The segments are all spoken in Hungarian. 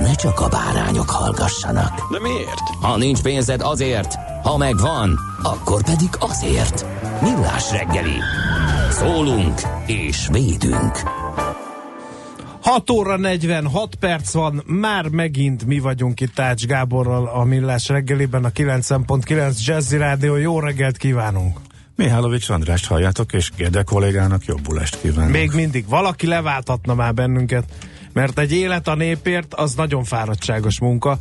ne csak a bárányok hallgassanak. De miért? Ha nincs pénzed azért, ha megvan, akkor pedig azért. Millás reggeli. Szólunk és védünk. 6 óra 46 perc van, már megint mi vagyunk itt Ács Gáborral a Millás reggeliben, a 9.9 Jazzy Rádió. Jó reggelt kívánunk! Mihálovics Andrást halljátok, és Gede kollégának jobbulást kívánok. Még mindig valaki leváltatna már bennünket, mert egy élet a népért az nagyon fáradtságos munka.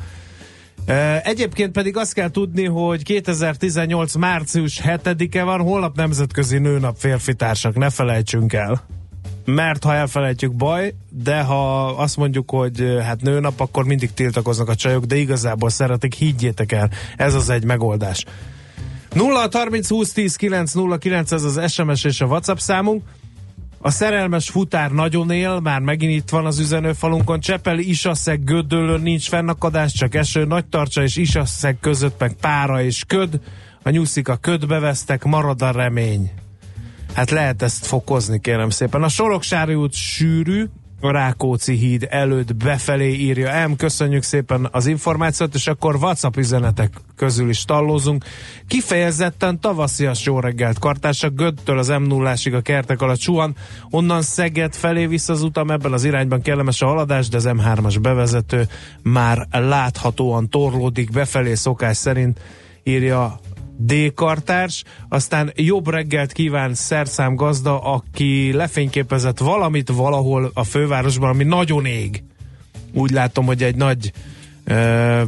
Egyébként pedig azt kell tudni, hogy 2018. március 7-e van, holnap nemzetközi nőnap férfi társak, ne felejtsünk el. Mert ha elfelejtjük baj, de ha azt mondjuk, hogy hát nőnap, akkor mindig tiltakoznak a csajok, de igazából szeretik, higgyétek el, ez az egy megoldás. 0 30 20 10 9 0 9 ez az SMS és a WhatsApp számunk. A szerelmes futár nagyon él, már megint itt van az üzenőfalunkon. Csepeli, Isaszeg, Gödöllön nincs fennakadás, csak eső, nagy tartsa és Isaszeg között meg pára és köd. A nyuszik a ködbe vesztek, marad a remény. Hát lehet ezt fokozni, kérem szépen. A Soroksári út sűrű, Rákóczi híd előtt befelé írja M. Köszönjük szépen az információt, és akkor WhatsApp üzenetek közül is tallózunk. Kifejezetten tavaszias jó reggelt kartársak, Göttől az m 0 a kertek alatt suhan, onnan Szeged felé vissza az utam, ebben az irányban kellemes a haladás, de az M3-as bevezető már láthatóan torlódik befelé szokás szerint, írja D-kartárs, aztán jobb reggelt kíván szerszám gazda, aki lefényképezett valamit valahol a fővárosban, ami nagyon ég. Úgy látom, hogy egy nagy uh,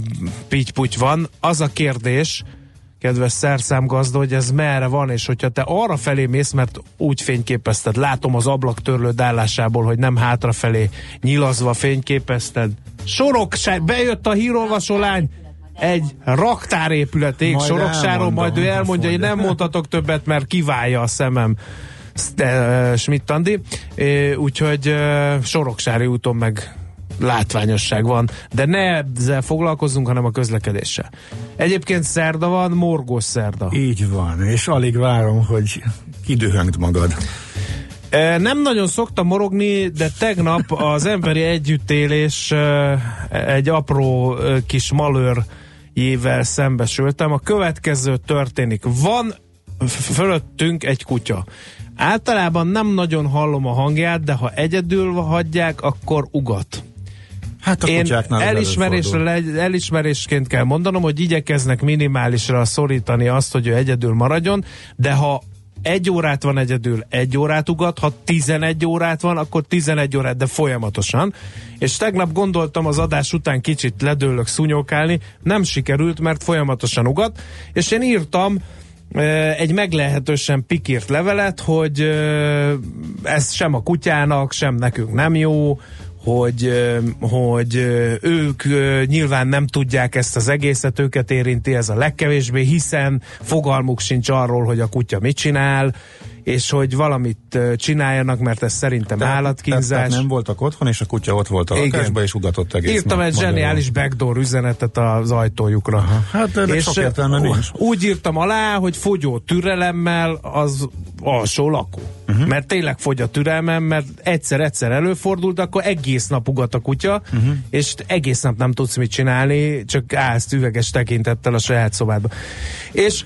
pitty van. Az a kérdés, kedves szerszám gazda, hogy ez merre van, és hogyha te arra felé mész, mert úgy fényképezted, látom az ablaktörlő állásából, hogy nem hátrafelé nyilazva fényképezted. Sorok, bejött a hírolvasó lány, egy raktárépület ég Soroksáron, majd ő elmondja, hogy nem mondhatok többet, mert kiválja a szemem. Schmidt Andi. Úgyhogy Soroksári úton meg látványosság van, de ne ezzel foglalkozzunk, hanem a közlekedéssel. Egyébként szerda van, morgós szerda. Így van, és alig várom, hogy kidühöngd magad. Nem nagyon szoktam morogni, de tegnap az emberi együttélés egy apró kis malőr jével szembesültem. A következő történik. Van fölöttünk egy kutya. Általában nem nagyon hallom a hangját, de ha egyedül hagyják, akkor ugat. Hát a Én elismerésre, elismerésként kell mondanom, hogy igyekeznek minimálisra szorítani azt, hogy ő egyedül maradjon, de ha egy órát van egyedül, egy órát ugat, ha 11 órát van, akkor 11 órát, de folyamatosan. És tegnap gondoltam az adás után kicsit ledőlök szúnyókálni, nem sikerült, mert folyamatosan ugat, és én írtam egy meglehetősen pikírt levelet, hogy ez sem a kutyának, sem nekünk nem jó, hogy, hogy ők nyilván nem tudják ezt az egészet, őket érinti ez a legkevésbé, hiszen fogalmuk sincs arról, hogy a kutya mit csinál, és hogy valamit csináljanak, mert ez szerintem tehát, állatkínzás. Tehát nem voltak otthon, és a kutya ott volt a lakásban, és ugatott egész Írtam egy zseniális backdoor üzenetet az ajtójukra. Aha. Hát ennek és sok értelme nincs. Úgy írtam alá, hogy fogyó türelemmel az alsó lakó. Uh-huh. Mert tényleg fogy a türelmem, mert egyszer-egyszer előfordult, akkor egész nap ugat a kutya, uh-huh. és egész nap nem tudsz mit csinálni, csak állsz üveges tekintettel a saját szobádba. És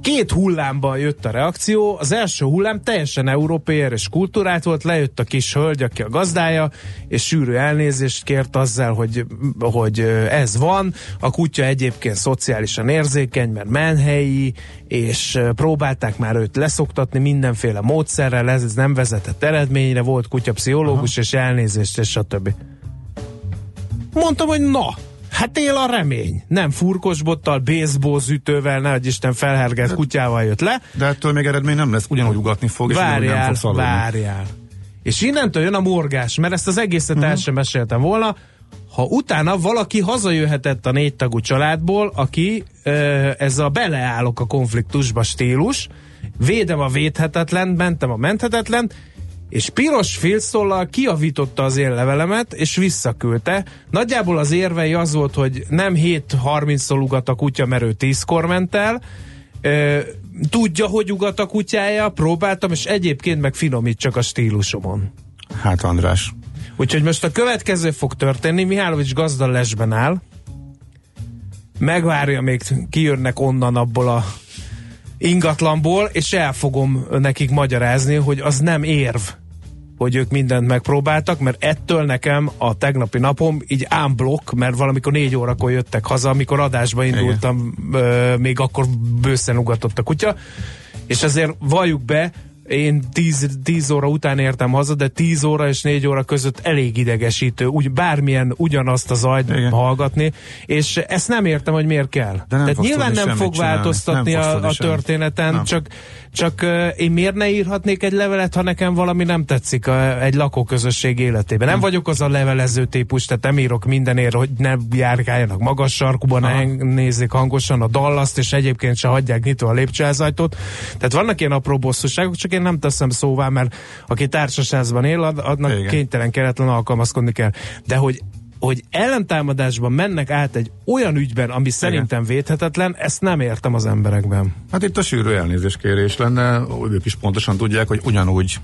két hullámban jött a reakció. Az első hullám teljesen európai és kultúrát volt, lejött a kis hölgy, aki a gazdája, és sűrű elnézést kért azzal, hogy, hogy ez van. A kutya egyébként szociálisan érzékeny, mert menhelyi, és próbálták már őt leszoktatni mindenféle módszerrel, ez nem vezetett eredményre, volt kutya pszichológus, Aha. és elnézést, és stb. Mondtam, hogy na, Hát él a remény. Nem furkosbottal, baseball ütővel, nehogy Isten felhergelt de, kutyával jött le. De ettől még eredmény nem lesz, ugyanúgy ugatni fog, és várjál, nem várjál. És innentől jön a morgás, mert ezt az egészet uh-huh. el sem meséltem volna. Ha utána valaki hazajöhetett a négytagú családból, aki ez a beleállok a konfliktusba stílus, védem a védhetetlen, mentem a menthetetlen, és piros félszollal kiavította az én levelemet, és visszaküldte. Nagyjából az érvei az volt, hogy nem 7.30-szor ugat a kutya, mert ő 10-kor ment el, tudja, hogy ugat a kutyája, próbáltam, és egyébként meg finomít csak a stílusomon. Hát András. Úgyhogy most a következő fog történni, Mihálovics gazda lesben áll, megvárja, még kijönnek onnan abból a ingatlanból, és el fogom nekik magyarázni, hogy az nem érv, hogy ők mindent megpróbáltak, mert ettől nekem a tegnapi napom így ámblok, mert valamikor négy órakor jöttek haza, amikor adásba indultam, euh, még akkor bőszen ugatott a kutya, és azért valljuk be, én 10, óra után értem haza, de 10 óra és 4 óra között elég idegesítő, úgy bármilyen ugyanazt a zajt Igen. hallgatni, és ezt nem értem, hogy miért kell. De nem Tehát nyilván nem fog csinálni. változtatni nem a, a történeten, nem. csak csak én miért ne írhatnék egy levelet, ha nekem valami nem tetszik a, egy lakóközösség életében. Nem hm. vagyok az a levelező típus, tehát nem írok mindenért, hogy ne járkáljanak magas sarkuban, ne nézzék hangosan a dallaszt, és egyébként se hagyják nyitva a lépcsőházajtót. Tehát vannak ilyen apró bosszúságok, csak én nem teszem szóvá, mert aki társasházban él, adnak Igen. kénytelen, keretlen alkalmazkodni kell. De hogy hogy ellentámadásban mennek át egy olyan ügyben, ami szerintem védhetetlen, ezt nem értem az emberekben. Hát itt a sűrű elnézéskérés lenne, ők is pontosan tudják, hogy ugyanúgy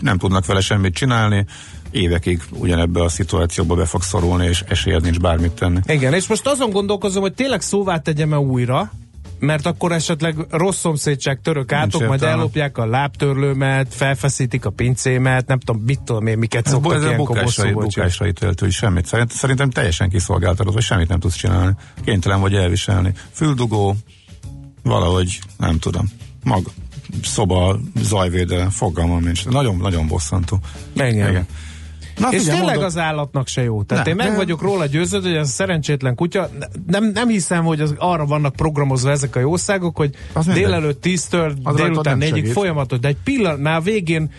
nem tudnak vele semmit csinálni, évekig ugyanebbe a szituációba be fog szorulni, és esélyed nincs bármit tenni. Igen, és most azon gondolkozom, hogy tényleg szóvá tegyem-e újra, mert akkor esetleg rossz szomszédság török átok, majd ellopják a lábtörlőmet, felfeszítik a pincémet, nem tudom, mit tudom én, miket szoktak ez ilyenkor bukásra, bukásra ítélt, hogy semmit. Szerint, szerintem teljesen kiszolgáltatod, hogy semmit nem tudsz csinálni. Kénytelen vagy elviselni. Füldugó, valahogy, nem tudom, maga, szoba, zajvédelem, fogalmam nincs. Nagyon-nagyon bosszantó. Igen. Igen. Na, és tényleg mondod... az állatnak se jó. Tehát nem, én meg nem. vagyok róla győződő, hogy ez a szerencsétlen kutya, nem, nem hiszem, hogy az, arra vannak programozva ezek a jószágok, hogy az délelőtt tíztől délután négyig folyamatos, de egy pillanatnál végén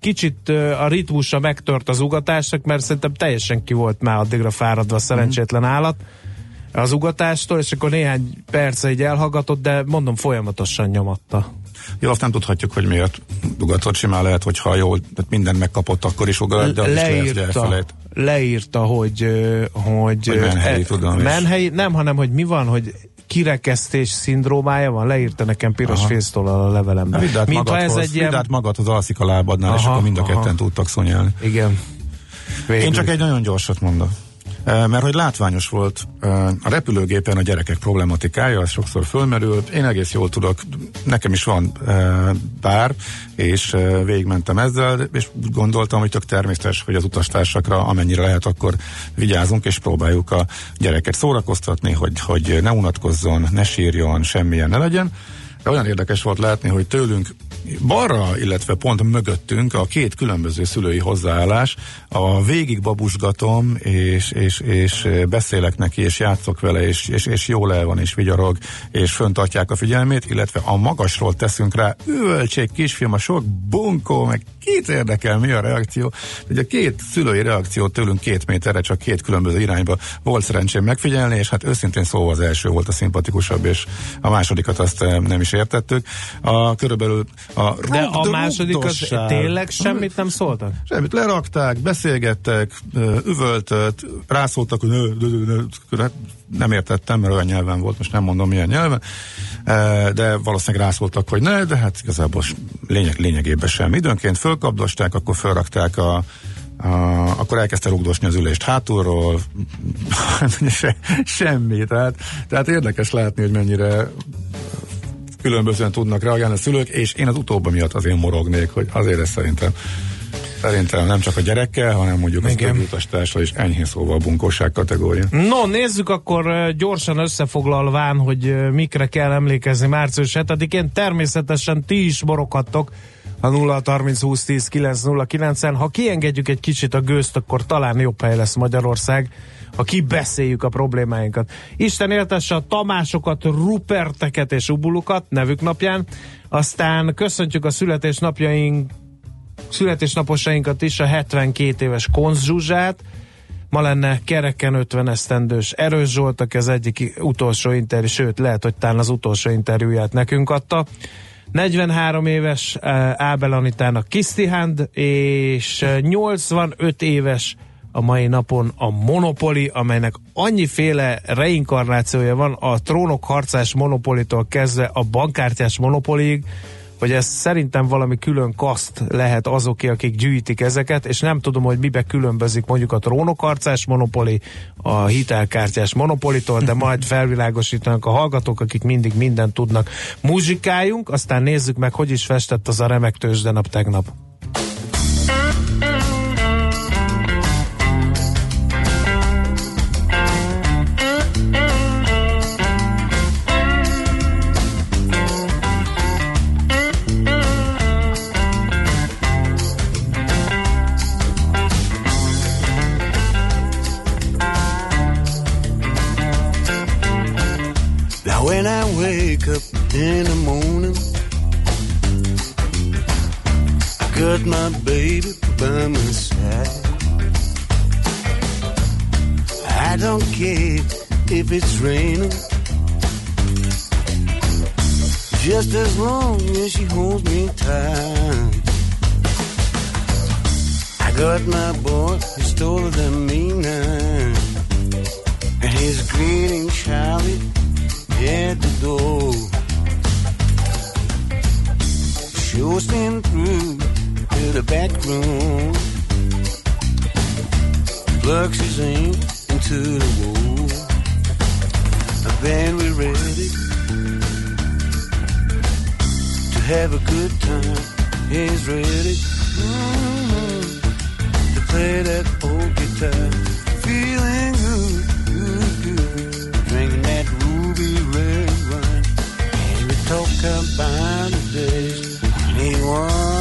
kicsit a ritmusa megtört az ugatásnak, mert szerintem teljesen ki volt már addigra fáradva a szerencsétlen mm. állat az ugatástól, és akkor néhány perc így elhallgatott, de mondom folyamatosan nyomatta. Jó, azt nem tudhatjuk, hogy miért dugatott simán lehet, hogyha jól, tehát minden megkapott, akkor is ugat, de leírta, lehet, leírta, hogy hogy, hogy menhelyi, e, tudom menhelyi, nem, hanem hogy mi van, hogy kirekesztés szindrómája van, leírta nekem piros fésztollal a levelemben. Vidd át Mint ez egy ilyen... magadhoz alszik a lábadnál, aha, és akkor mind a ketten aha. tudtak szonyelni. Igen. Végül. Én csak egy nagyon gyorsat mondok. Mert hogy látványos volt a repülőgépen a gyerekek problematikája, az sokszor fölmerült. Én egész jól tudok, nekem is van pár, és végigmentem ezzel, és gondoltam, hogy tök természetes, hogy az utastársakra amennyire lehet, akkor vigyázunk, és próbáljuk a gyereket szórakoztatni, hogy, hogy ne unatkozzon, ne sírjon, semmilyen ne legyen. De olyan érdekes volt látni, hogy tőlünk balra, illetve pont mögöttünk a két különböző szülői hozzáállás, a végig babusgatom, és, és, és beszélek neki, és játszok vele, és, és, és jól el van, és vigyarog, és föntartják a figyelmét, illetve a magasról teszünk rá, üvöltség, kisfilm, a sok bunkó, meg két érdekel, mi a reakció. Ugye a két szülői reakció tőlünk két méterre, csak két különböző irányba volt szerencsém megfigyelni, és hát őszintén szóval az első volt a szimpatikusabb, és a másodikat azt nem is értettük. A körülbelül A De a második az tényleg semmit nem szóltak? Semmit, lerakták, beszélgettek, üvöltött, rászóltak, hogy nö, nö, nö, hát nem értettem, mert olyan nyelven volt, most nem mondom milyen nyelven, de valószínűleg rászóltak, hogy ne, de hát igazából lényeg, lényegében sem. Időnként fölkapdosták, akkor fölrakták a, a, akkor elkezdte rugdosni az ülést hátulról, Se, semmi, tehát, tehát érdekes látni, hogy mennyire különbözően tudnak reagálni a szülők, és én az utóbbi miatt azért morognék, hogy azért ez szerintem Szerintem nem csak a gyerekkel, hanem mondjuk az Igen. többi utastársal is enyhén szóval a bunkóság kategória. No, nézzük akkor gyorsan összefoglalván, hogy mikre kell emlékezni március 7-én. Természetesen ti is moroghattok a 0 30 20 10 9 0 9-en. Ha kiengedjük egy kicsit a gőzt, akkor talán jobb hely lesz Magyarország, ha kibeszéljük a problémáinkat. Isten éltesse a Tamásokat, Ruperteket és Ubulukat nevük napján, aztán köszöntjük a születésnapjaink születésnaposainkat is, a 72 éves Konz Zsuzsát, ma lenne kereken 50 esztendős Erős Zsoltak, ez egyik utolsó interjú, sőt lehet, hogy talán az utolsó interjúját nekünk adta. 43 éves eh, Ábel Anitának Kisztihand, és eh, 85 éves a mai napon a Monopoly, amelynek annyiféle reinkarnációja van, a trónok harcás Monopolitól kezdve a bankkártyás Monopolyig, hogy ez szerintem valami külön kaszt lehet azoké, akik gyűjtik ezeket, és nem tudom, hogy mibe különbözik mondjuk a trónokharcás monopoli a hitelkártyás monopolitól, de majd felvilágosítanak a hallgatók, akik mindig mindent tudnak. Muzsikáljunk, aztán nézzük meg, hogy is festett az a remek tőzsdenap tegnap. Wake up in the morning, I got my baby by my side. I don't care if it's raining, just as long as she holds me tight. I got my boy who's taller than me now, and he's greeting Charlie the door. Sure stand through to the back room. Plugs his aim into the wall. And then we're ready to have a good time. He's ready mm, to play that old guitar. Feeling good, come by the days anyone?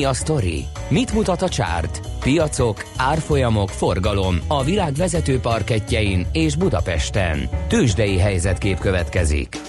Mi a sztori? Mit mutat a csárt? Piacok, árfolyamok, forgalom a világ vezető parketjein és Budapesten. Tősdei helyzetkép következik.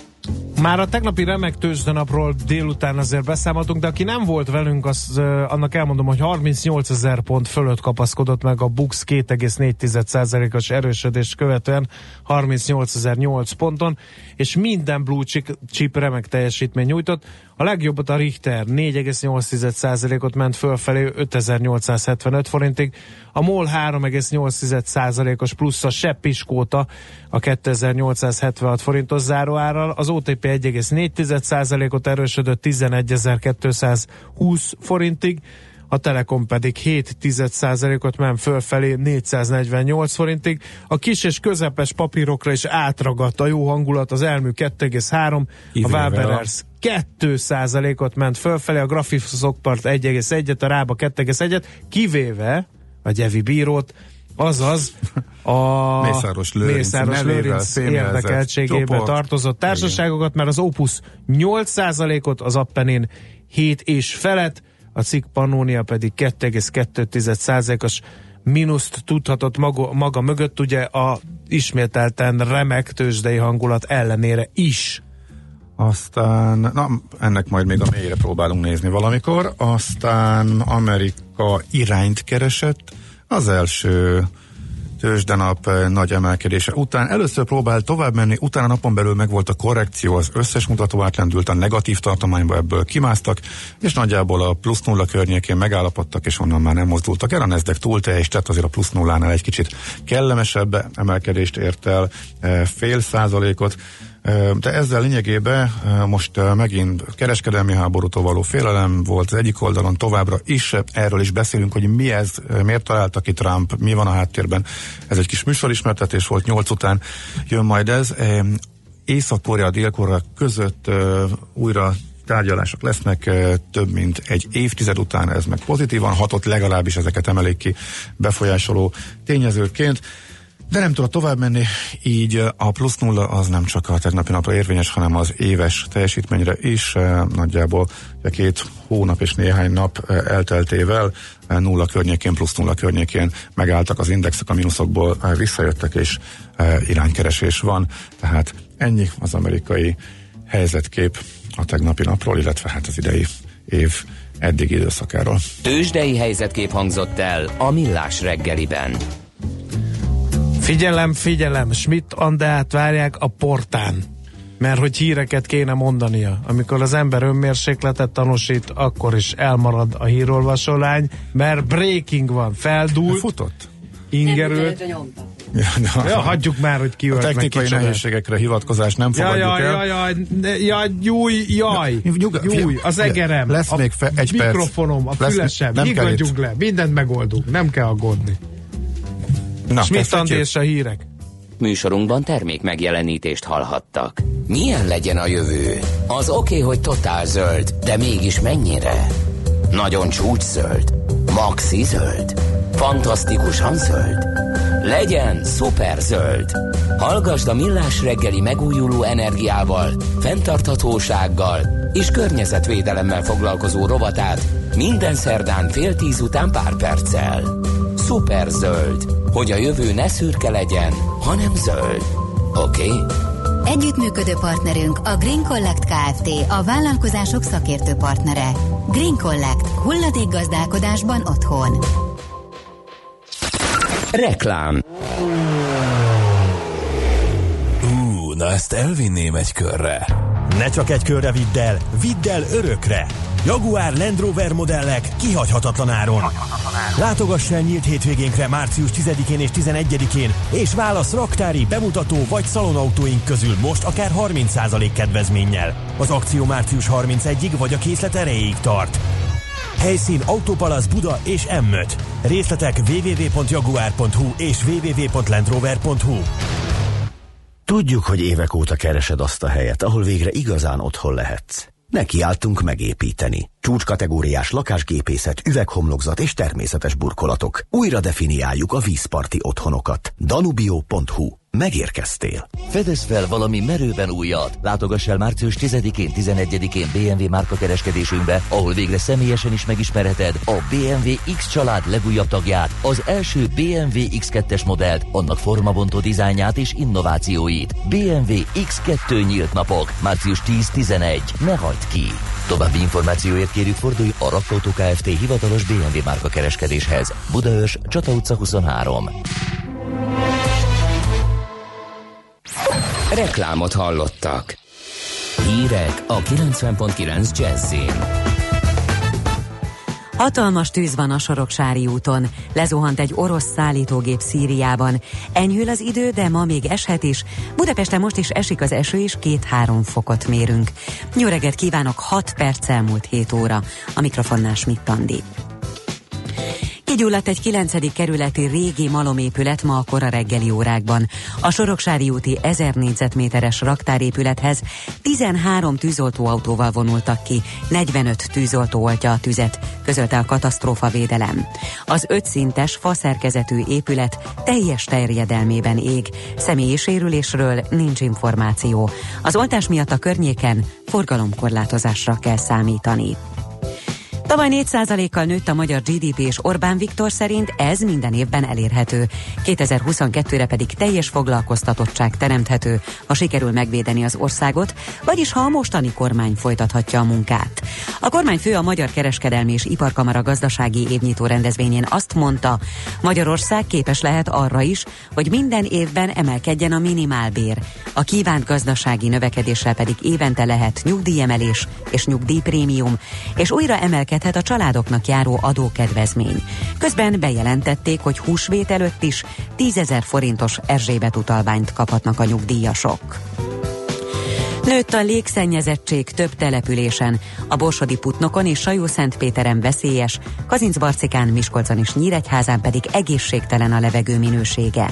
Már a tegnapi remek tőzsdenapról délután azért beszámoltunk, de aki nem volt velünk, az, annak elmondom, hogy 38 ezer pont fölött kapaszkodott meg a Bux 2,4%-os erősödés követően 38.008 ponton, és minden blue chip remek teljesítmény nyújtott. A legjobbat a Richter 4,8%-ot ment fölfelé 5875 forintig, a MOL 3,8%-os plusz a Sepp Iskóta a 2876 forintos záróárral, az OTP 1,4%-ot erősödött 11.220 forintig, a Telekom pedig 7,1%-ot ment fölfelé 448 forintig. A kis és közepes papírokra is átragadt a jó hangulat, az elmű 2,3, a Waberers 2%-ot ment fölfelé, a Graphisospart 1,1-et, a Rába 2,1-et, kivéve a Gyevi Bírót, azaz a Mészáros Lőrinc, Mészáros Lőrinc érdekeltségébe csoport. tartozott társaságokat, mert az Opus 8%-ot, az Appenin 7 és felett, a cikk Pannonia pedig 2,2%-os mínuszt tudhatott maga, maga mögött, ugye a ismételten remek tőzsdei hangulat ellenére is. Aztán, na, ennek majd még a mélyre próbálunk nézni valamikor. Aztán Amerika irányt keresett. Az első tőzsdenap eh, nagy emelkedése után. Először próbált tovább menni, utána napon belül megvolt a korrekció, az összes mutató átlendült a negatív tartományba, ebből kimásztak, és nagyjából a plusz nulla környékén megállapodtak, és onnan már nem mozdultak el. A Nasdaq túl teljes, tehát azért a plusz nullánál egy kicsit kellemesebb emelkedést ért el, eh, fél százalékot. De ezzel lényegében most megint kereskedelmi háborútól való félelem volt az egyik oldalon továbbra is. Erről is beszélünk, hogy mi ez, miért találta ki Trump, mi van a háttérben. Ez egy kis műsorismertetés volt, nyolc után jön majd ez. Észak-Korea, Dél-Korea között újra tárgyalások lesznek több mint egy évtized után, ez meg pozitívan hatott, legalábbis ezeket emelik ki befolyásoló tényezőként. De nem tudott tovább menni, így a plusz nulla az nem csak a tegnapi napra érvényes, hanem az éves teljesítményre is. Nagyjából ugye két hónap és néhány nap elteltével nulla környékén, plusz nulla környékén megálltak az indexek, a mínuszokból visszajöttek, és iránykeresés van. Tehát ennyi az amerikai helyzetkép a tegnapi napról, illetve hát az idei év eddigi időszakáról. Tőzsdei helyzetkép hangzott el a Millás reggeliben. Figyelem, figyelem, Schmidt Andeát várják a portán. Mert hogy híreket kéne mondania. Amikor az ember önmérsékletet tanúsít, akkor is elmarad a hírolvasolány, mert breaking van, feldúlt, Futott? ingerült. Ja, de Ja, hagyjuk már, hogy ki a technikai nehézségekre hivatkozás nem Jaj, fogadjuk jaj, el. jaj, jaj, jaj, júj, jaj, Nyuga- júj, az egerem, Lesz a még fe- egy perc. mikrofonom, a Lesz- fülesem, nem kell nyugodjunk le, mindent megoldunk, nem kell aggódni. Na, Schmidt és a hírek. Műsorunkban termék megjelenítést hallhattak. Milyen legyen a jövő? Az oké, okay, hogy totál zöld, de mégis mennyire? Nagyon csúcs zöld? Maxi zöld? Fantasztikusan zöld? Legyen szuper zöld! Hallgasd a Millás reggeli megújuló energiával, fenntarthatósággal és környezetvédelemmel foglalkozó rovatát minden szerdán fél tíz után pár perccel. Szuper zöld, hogy a jövő ne szürke legyen, hanem zöld. Oké? Okay? Együttműködő partnerünk a Green Collect Kft. A vállalkozások szakértő partnere. Green Collect. Hulladék gazdálkodásban otthon. Reklám. Ú, na ezt elvinném egy körre. Ne csak egy körre vidd el, vidd el örökre! Jaguar Land Rover modellek kihagyhatatlan áron. Látogass el nyílt hétvégénkre március 10-én és 11-én, és válasz raktári, bemutató vagy szalonautóink közül most akár 30% kedvezménnyel. Az akció március 31-ig vagy a készlet erejéig tart. Helyszín Autopalasz Buda és M5. Részletek www.jaguar.hu és www.landrover.hu. Tudjuk, hogy évek óta keresed azt a helyet, ahol végre igazán otthon lehetsz. Nekiálltunk megépíteni. Csúcskategóriás lakásgépészet, üveghomlokzat és természetes burkolatok. Újra definiáljuk a vízparti otthonokat. Danubio.hu Megérkeztél. Fedez fel valami merőben újat. Látogass el március 10-én, 11-én BMW márka kereskedésünkbe, ahol végre személyesen is megismerheted a BMW X család legújabb tagját, az első BMW X2-es modellt, annak formabontó dizájnját és innovációit. BMW X2 nyílt napok, március 10-11. Ne hagyd ki! További információért kérjük fordulj a Rakkautó Kft. hivatalos BMW márka kereskedéshez. Budaörs, Csata utca 23. Reklámot hallottak. Hírek a 90.9 Jazzin. Hatalmas tűz van a Soroksári úton. Lezuhant egy orosz szállítógép Szíriában. Enyhül az idő, de ma még eshet is. Budapesten most is esik az eső, és két-három fokot mérünk. Jó reggelt kívánok, 6 perc elmúlt 7 óra. A mikrofonnál Schmidt. Kigyulladt egy 9. kerületi régi malomépület ma a kora reggeli órákban. A Soroksári úti 1000 négyzetméteres raktárépülethez 13 tűzoltóautóval vonultak ki, 45 tűzoltó oltja a tüzet, közölte a katasztrófa védelem. Az ötszintes, faszerkezetű épület teljes terjedelmében ég. Személyi sérülésről nincs információ. Az oltás miatt a környéken forgalomkorlátozásra kell számítani. Tavaly 4%-kal nőtt a magyar GDP, és Orbán Viktor szerint ez minden évben elérhető. 2022-re pedig teljes foglalkoztatottság teremthető, ha sikerül megvédeni az országot, vagyis ha a mostani kormány folytathatja a munkát. A kormányfő a Magyar Kereskedelmi és Iparkamara gazdasági évnyitó rendezvényén azt mondta, Magyarország képes lehet arra is, hogy minden évben emelkedjen a minimálbér. A kívánt gazdasági növekedéssel pedig évente lehet nyugdíjemelés és nyugdíjprémium, és újra emelkedhet a családoknak járó adókedvezmény. Közben bejelentették, hogy húsvét előtt is 10 ezer forintos Erzsébet utalványt kaphatnak a nyugdíjasok. Nőtt a légszennyezettség több településen. A Borsodi Putnokon és Sajó-Szentpéteren veszélyes, Kazincbarcikán, Miskolcon és Nyíregyházán pedig egészségtelen a levegő minősége.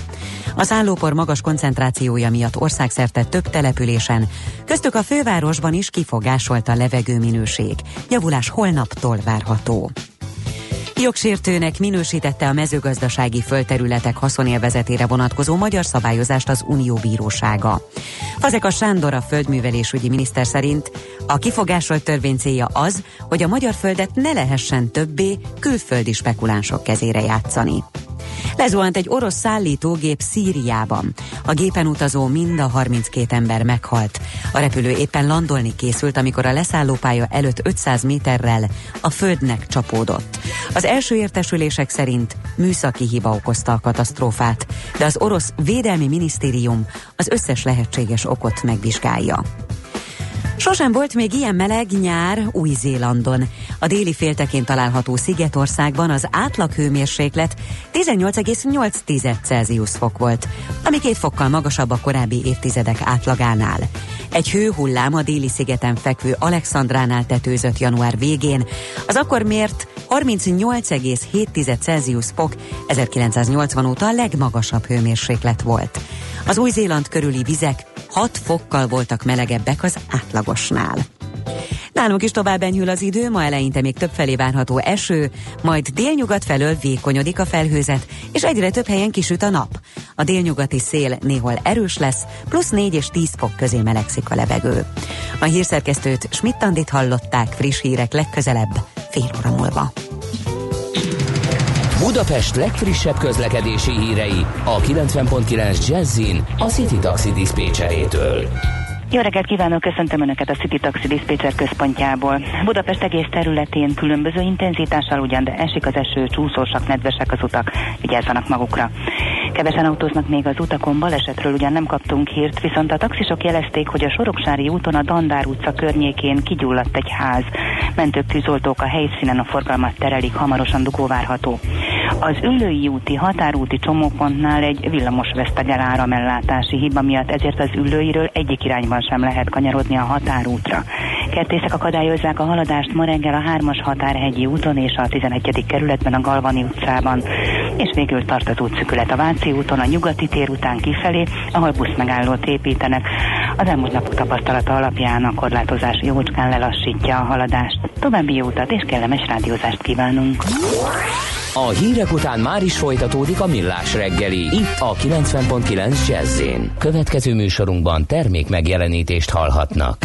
Az állópor magas koncentrációja miatt országszerte több településen, köztük a fővárosban is kifogásolt a levegő minőség. Javulás holnaptól várható. Jogsértőnek minősítette a mezőgazdasági földterületek haszonélvezetére vonatkozó magyar szabályozást az Unió bírósága. Fazekas Sándor a földművelésügyi miniszter szerint a kifogásolt törvény célja az, hogy a magyar földet ne lehessen többé külföldi spekulánsok kezére játszani. Lezuhant egy orosz szállítógép Szíriában. A gépen utazó mind a 32 ember meghalt. A repülő éppen landolni készült, amikor a leszállópálya előtt 500 méterrel a földnek csapódott. Az első értesülések szerint műszaki hiba okozta a katasztrófát, de az orosz védelmi minisztérium az összes lehetséges okot megvizsgálja. Sosem volt még ilyen meleg nyár Új-Zélandon. A déli féltekén található Szigetországban az átlag hőmérséklet 18,8 Celsius fok volt, ami két fokkal magasabb a korábbi évtizedek átlagánál. Egy hőhullám a déli szigeten fekvő Alexandránál tetőzött január végén, az akkor mért 38,7 Celsius fok 1980 óta a legmagasabb hőmérséklet volt. Az Új-Zéland körüli vizek 6 fokkal voltak melegebbek az átlagosnál. Nálunk is tovább enyhül az idő, ma eleinte még több felé várható eső, majd délnyugat felől vékonyodik a felhőzet, és egyre több helyen kisüt a nap. A délnyugati szél néhol erős lesz, plusz 4 és 10 fok közé melegszik a levegő. A hírszerkesztőt Schmidt-Tandit hallották friss hírek legközelebb, fél óra múlva. Budapest legfrissebb közlekedési hírei a 90.9 Jazzin a City Taxi Dispécsejétől. Jó reggelt kívánok, köszöntöm Önöket a City Taxi Dispatcher központjából. Budapest egész területén különböző intenzitással ugyan, de esik az eső, csúszósak, nedvesek az utak, vigyázzanak magukra. Kevesen autóznak még az utakon, balesetről ugyan nem kaptunk hírt, viszont a taxisok jelezték, hogy a Soroksári úton a Dandár utca környékén kigyulladt egy ház. Mentők tűzoltók a helyszínen a forgalmat terelik, hamarosan dugó várható. Az Üllői úti határúti csomópontnál egy villamos vesztegel áramellátási hiba miatt, ezért az Üllőiről egyik irányban sem lehet kanyarodni a határútra. Kertészek akadályozzák a haladást ma reggel a 3-as határhegyi úton és a 11. kerületben a Galvani utcában, és végül tart az a Váci úton a nyugati tér után kifelé, ahol buszmegállót építenek. Az elmúlt napok tapasztalata alapján a korlátozás jócskán lelassítja a haladást. További jó utat és kellemes rádiózást kívánunk. A hírek után már is folytatódik a millás reggeli. Itt a 90.9 jazz Következő műsorunkban termék megjelenítést hallhatnak.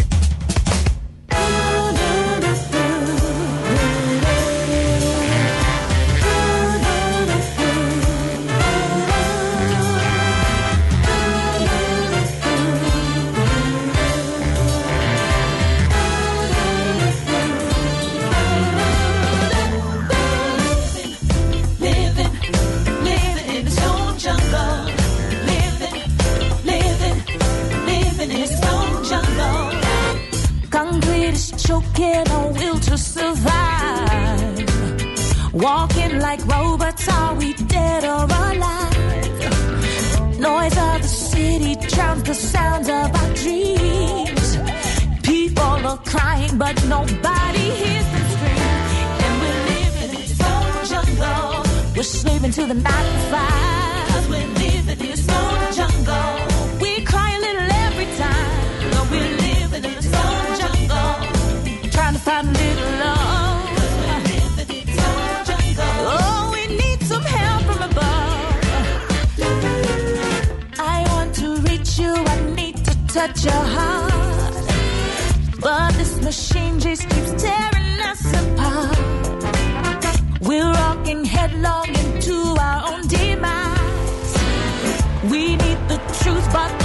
But nobody hears them scream. And we're living in jungle. We're slaving to the nine to machine just keeps tearing us apart. We're rocking headlong into our own demise. We need the truth, but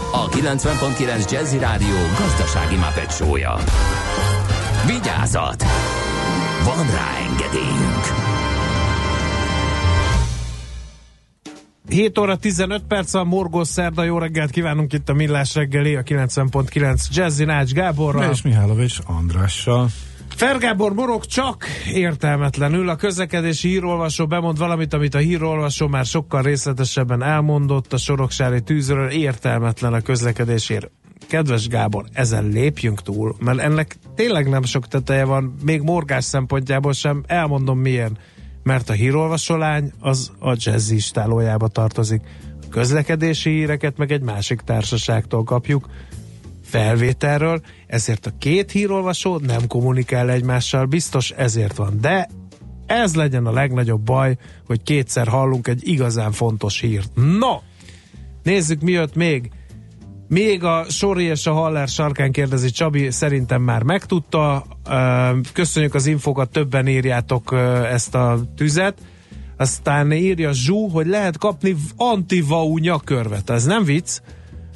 a 90.9 Jazzy Rádió gazdasági mapetsója. Vigyázat! Van rá engedélyünk! 7 óra 15 perc a Morgó Szerda, jó reggelt kívánunk itt a Millás reggeli, a 90.9 Jazzy Nács Gáborral. És Mihálovics Andrással. Fergábor morog csak értelmetlenül. A közlekedési hírolvasó bemond valamit, amit a hírolvasó már sokkal részletesebben elmondott a soroksári tűzről. Értelmetlen a közlekedésért. Kedves Gábor, ezen lépjünk túl, mert ennek tényleg nem sok teteje van, még morgás szempontjából sem. Elmondom milyen. Mert a hírolvasó lány az a jazzy istálójába tartozik. A közlekedési híreket meg egy másik társaságtól kapjuk felvételről, ezért a két hírolvasó nem kommunikál egymással, biztos ezért van. De ez legyen a legnagyobb baj, hogy kétszer hallunk egy igazán fontos hírt. No! Nézzük, mi jött még. Még a Sori és a Haller sarkán kérdezi Csabi, szerintem már megtudta. Köszönjük az infokat, többen írjátok ezt a tüzet. Aztán írja Zsú, hogy lehet kapni antivau nyakörvet. Ez nem vicc.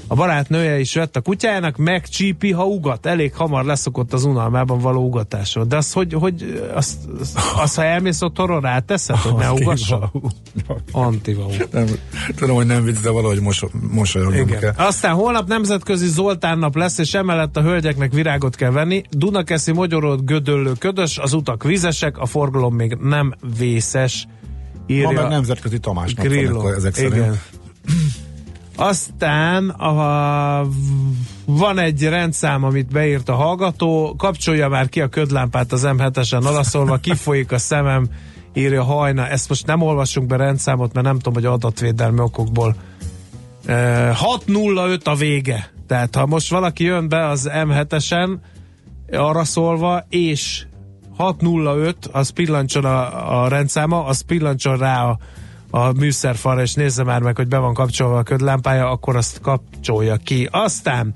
A barátnője is vett a kutyájának, megcsípi, ha ugat. Elég hamar leszokott az unalmában való ugatásról. De az, hogy, hogy azt, azt, azt ha elmész otthonról ráteszed, hogy ne ugasson? Antivau. Nem, tudom, hogy nem vicc, de valahogy mos, mosolyognom kell. Aztán holnap nemzetközi Zoltán nap lesz, és emellett a hölgyeknek virágot kell venni. Dunakeszi, Magyaród, Gödöllő, Ködös, az utak vizesek, a forgalom még nem vészes. Ma meg nemzetközi Tamás nap van, ezek szerint. Igen. Aztán a, van egy rendszám, amit beírt a hallgató, kapcsolja már ki a ködlámpát az M7-esen alaszolva, kifolyik a szemem, írja hajna. Ezt most nem olvassunk be rendszámot, mert nem tudom, hogy adatvédelmi okokból. E, 605 a vége. Tehát ha most valaki jön be az M7-esen arra szólva, és 605, az pillancson a, a rendszáma, az pillancson rá a, a műszerfalra, és nézze már meg, hogy be van kapcsolva a ködlámpája, akkor azt kapcsolja ki. Aztán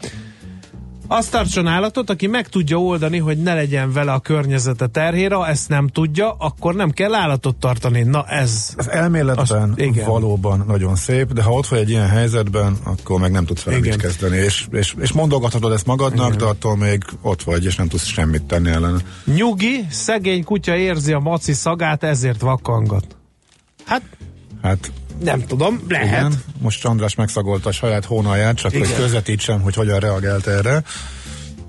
azt tartson állatot, aki meg tudja oldani, hogy ne legyen vele a környezete terhére, ha ezt nem tudja, akkor nem kell állatot tartani. Na ez... Az elméletben Azt- igen. valóban nagyon szép, de ha ott vagy egy ilyen helyzetben, akkor meg nem tudsz vele Igen. mit kezdeni, és, és, és mondogathatod ezt magadnak, Igen. de attól még ott vagy, és nem tudsz semmit tenni ellene. Nyugi, szegény kutya érzi a maci szagát, ezért vakkangat. Hát Hát nem tudom, lehet. igen, most András megszagolta a saját hónalját, csak Igen. hogy közvetítsem, hogy hogyan reagált erre,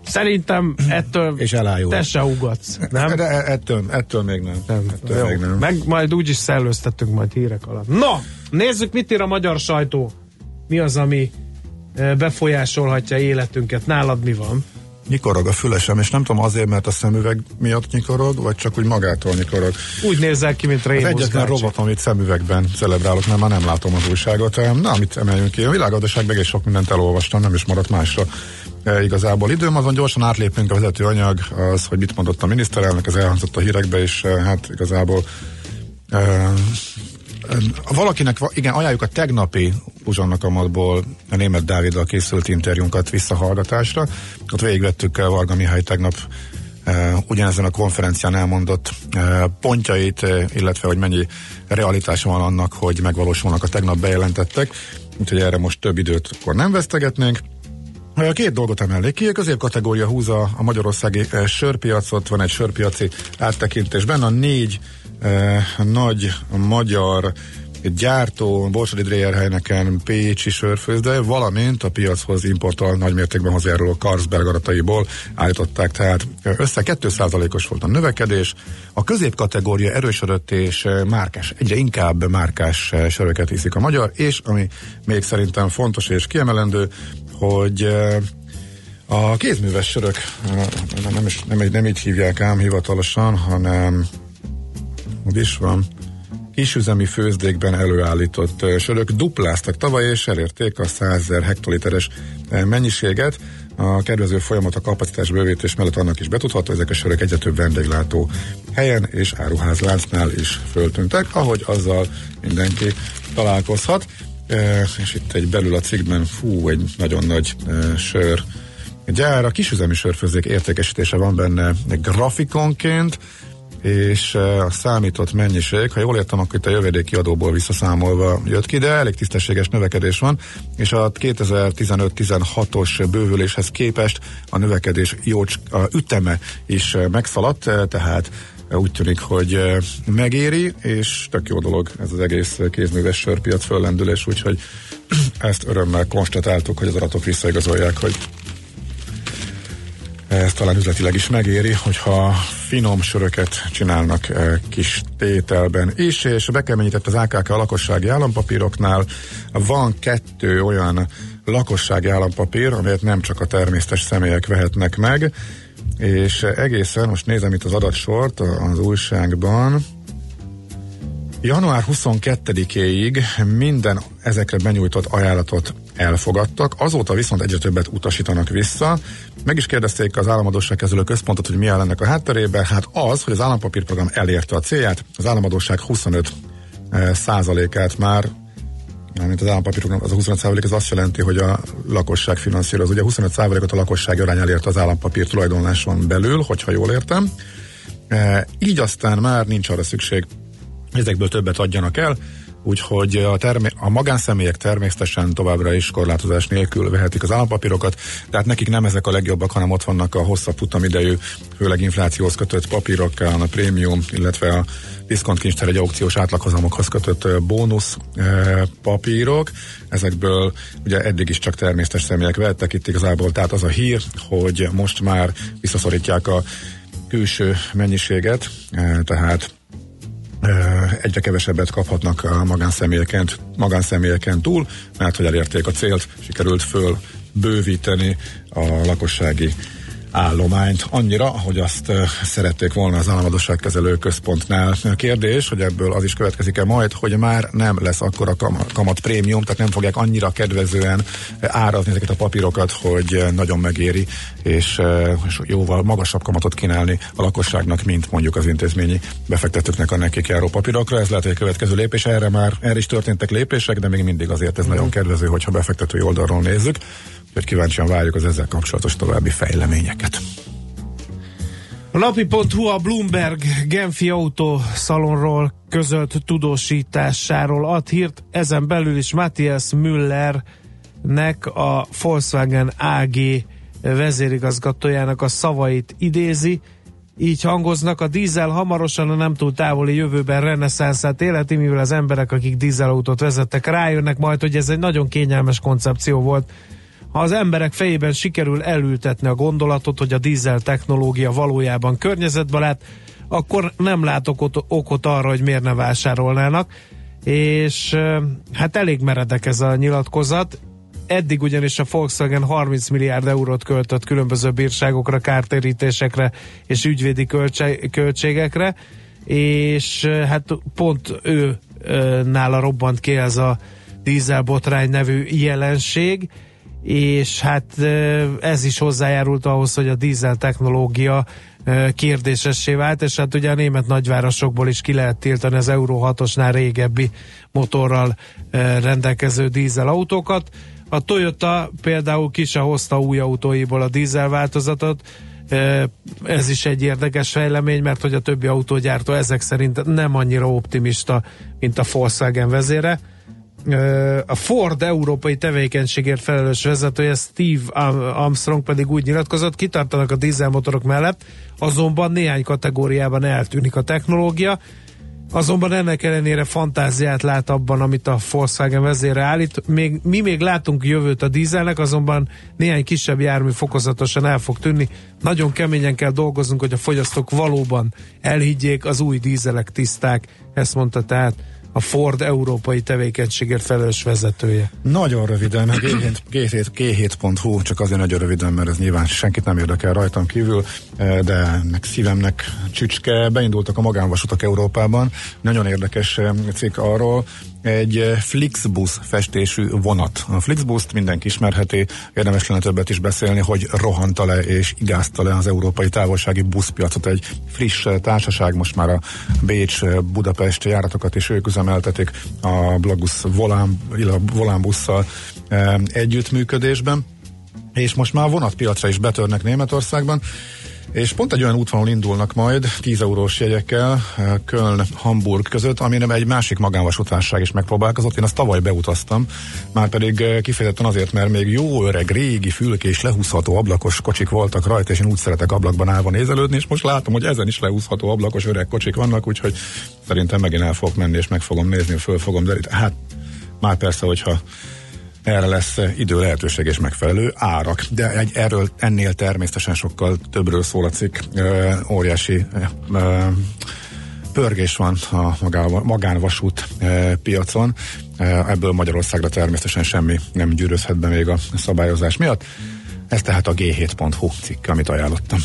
Szerintem ettől és elájul. te se ugatsz, nem? De e- ettől, ettől még nem. Nem, ettől jó. még nem. Meg majd úgyis szellőztetünk majd hírek alatt. No, nézzük, mit ír a magyar sajtó. Mi az, ami eh, befolyásolhatja életünket. Nálad mi van? Nyikorog a fülesem, és nem tudom azért, mert a szemüveg miatt nyikorog, vagy csak úgy magától nyikorog. Úgy nézel ki, mint Az Rémusz egyetlen robot, amit szemüvegben celebrálok, mert már nem látom az újságot. Na, amit emeljünk ki? A világgazdaságban egész sok mindent elolvastam, nem is maradt másra e, igazából időm. Azon gyorsan átlépünk a vezető anyag, az, hogy mit mondott a miniszterelnök, ez elhangzott a hírekbe, és e, hát igazából e, e, valakinek, va- igen, ajánljuk a tegnapi uzsonnakamatból a német Dáviddal készült interjúnkat visszahallgatásra. Ott végigvettük eh, Varga Mihály tegnap eh, ugyanezen a konferencián elmondott eh, pontjait, illetve hogy mennyi realitása van annak, hogy megvalósulnak a tegnap bejelentettek. Úgyhogy erre most több időt akkor nem vesztegetnénk. Két dolgot emelnék ki. A középkategória húzza a magyarországi sörpiacot, van egy sörpiaci áttekintésben. A négy nagy magyar gyártó, Borsodi Dreyer Pécsi sörfőzde, valamint a piachoz importtal nagymértékben hozzájáruló Carlsberg arataiból állították, tehát ö, össze 2%-os volt a növekedés. A középkategória erősödött és ö, márkás, egyre inkább márkás söröket iszik a magyar, és ami még szerintem fontos és kiemelendő, hogy a kézműves sörök, nem, is, nem, nem így hívják ám hivatalosan, hanem is van, kisüzemi főzdékben előállított sörök dupláztak tavaly, és elérték a 100 ezer hektoliteres ö, mennyiséget. A kedvező folyamat a kapacitás bővítés mellett annak is betudható, ezek a sörök egyre több vendéglátó helyen és áruházláncnál is föltűntek, ahogy azzal mindenki találkozhat. És itt egy belül a cikkben, fú, egy nagyon nagy sör gyár, a kisüzemi sörfőzék értékesítése van benne grafikonként, és a számított mennyiség, ha jól értem, akkor itt a jövedéki adóból visszaszámolva jött ki, de elég tisztességes növekedés van, és a 2015-16-os bővüléshez képest a növekedés jócs, a üteme is megszaladt, eh, tehát úgy tűnik, hogy megéri, és tök jó dolog ez az egész kézműves sörpiac föllendülés, úgyhogy ezt örömmel konstatáltuk, hogy az adatok visszaigazolják, hogy ez talán üzletileg is megéri, hogyha finom söröket csinálnak eh, kis tételben is, és bekeményített az AKK a lakossági állampapíroknál. Van kettő olyan lakossági állampapír, amelyet nem csak a természetes személyek vehetnek meg, és egészen, most nézem itt az adatsort az újságban, Január 22-éig minden ezekre benyújtott ajánlatot elfogadtak, azóta viszont egyre többet utasítanak vissza. Meg is kérdezték az államadóság kezelő központot, hogy mi áll ennek a hátterében. Hát az, hogy az állampapírprogram elérte a célját, az államadóság 25 eh, százalékát már mint az állampapírprogram, az a 25 százalék, ez azt jelenti, hogy a lakosság finanszíroz. Ugye 25 százalékot a lakosság arány elérte az állampapír tulajdonláson belül, hogyha jól értem. E, így aztán már nincs arra szükség, ezekből többet adjanak el, úgyhogy a, termé- a magánszemélyek természetesen továbbra is korlátozás nélkül vehetik az állampapírokat, tehát nekik nem ezek a legjobbak, hanem ott vannak a hosszabb futamidejű, főleg inflációhoz kötött papírok, a prémium, illetve a diszkontkincster egy aukciós átlaghozamokhoz kötött bónusz papírok. Ezekből ugye eddig is csak természetes személyek vettek itt igazából, tehát az a hír, hogy most már visszaszorítják a külső mennyiséget, tehát egyre kevesebbet kaphatnak a magánszemélyeken, magánszemélyeken túl, mert hogy elérték a célt, sikerült föl bővíteni a lakossági állományt annyira, hogy azt szerették volna az államadosságkezelő központnál. A kérdés, hogy ebből az is következik-e majd, hogy már nem lesz akkor a kamat prémium, tehát nem fogják annyira kedvezően árazni ezeket a papírokat, hogy nagyon megéri, és, jóval magasabb kamatot kínálni a lakosságnak, mint mondjuk az intézményi befektetőknek a nekik járó papírokra. Ez lehet, hogy a következő lépés. Erre már erre is történtek lépések, de még mindig azért ez nagyon kedvező, hogyha befektetői oldalról nézzük. Úgyhogy kíváncsian várjuk az ezzel kapcsolatos további fejleményeket. A napi.hu a Bloomberg Genfi autószalonról közölt tudósításáról ad hírt, ezen belül is Matthias Müllernek a Volkswagen AG vezérigazgatójának a szavait idézi, így hangoznak, a dízel hamarosan a nem túl távoli jövőben reneszánszát életi, mivel az emberek, akik dízelautót vezettek, rájönnek majd, hogy ez egy nagyon kényelmes koncepció volt, ha az emberek fejében sikerül elültetni a gondolatot, hogy a dízel technológia valójában környezetbarát, akkor nem látok okot, okot arra, hogy miért ne vásárolnának, és hát elég meredek ez a nyilatkozat. Eddig ugyanis a Volkswagen 30 milliárd eurót költött különböző bírságokra, kártérítésekre és ügyvédi költségekre, és hát pont ő nála robbant ki ez a dízelbotrány nevű jelenség, és hát ez is hozzájárult ahhoz, hogy a dízel technológia kérdésessé vált, és hát ugye a német nagyvárosokból is ki lehet tiltani az Euro 6-osnál régebbi motorral rendelkező dízel autókat. A Toyota például ki se hozta új autóiból a dízel változatot, ez is egy érdekes fejlemény, mert hogy a többi autógyártó ezek szerint nem annyira optimista, mint a Volkswagen vezére a Ford európai tevékenységért felelős vezetője Steve Armstrong pedig úgy nyilatkozott, kitartanak a dízelmotorok mellett, azonban néhány kategóriában eltűnik a technológia, Azonban ennek ellenére fantáziát lát abban, amit a Volkswagen vezére állít. Még, mi még látunk jövőt a dízelnek, azonban néhány kisebb jármű fokozatosan el fog tűnni. Nagyon keményen kell dolgoznunk, hogy a fogyasztók valóban elhiggyék, az új dízelek tiszták. Ezt mondta tehát a Ford európai tevékenységért felelős vezetője. Nagyon röviden, meg G7.hu, csak azért nagyon röviden, mert ez nyilván senkit nem érdekel rajtam kívül, eh, de meg szívemnek csücske, beindultak a magánvasutak Európában. Nagyon érdekes eh, cikk arról, egy eh, Flixbus festésű vonat. A Flixbus-t mindenki ismerheti, érdemes lenne többet is beszélni, hogy rohanta le és igázta le az európai távolsági buszpiacot. Egy friss eh, társaság most már a Bécs-Budapest eh, járatokat is ők üzemeltetik a Blagus Volán, Volán busszal együttműködésben és most már vonatpiacra is betörnek Németországban és pont egy olyan útvonal indulnak majd 10 eurós jegyekkel eh, Köln-Hamburg között, ami nem egy másik magánvasútárság is megpróbálkozott. Én azt tavaly beutaztam, már pedig eh, kifejezetten azért, mert még jó öreg, régi, fülkés, lehúzható ablakos kocsik voltak rajta, és én úgy szeretek ablakban állva nézelődni, és most látom, hogy ezen is lehúzható ablakos öreg kocsik vannak, úgyhogy szerintem megint el fogok menni, és meg fogom nézni, föl fogom deríteni. Hát már persze, hogyha erre lesz idő, lehetőség és megfelelő árak. De egy, erről ennél természetesen sokkal többről szól a cikk. Ö, óriási ö, pörgés van a magá- magánvasút ö, piacon. Ebből Magyarországra természetesen semmi nem gyűrözhet be még a szabályozás miatt. Ez tehát a g7.hu cikk, amit ajánlottam.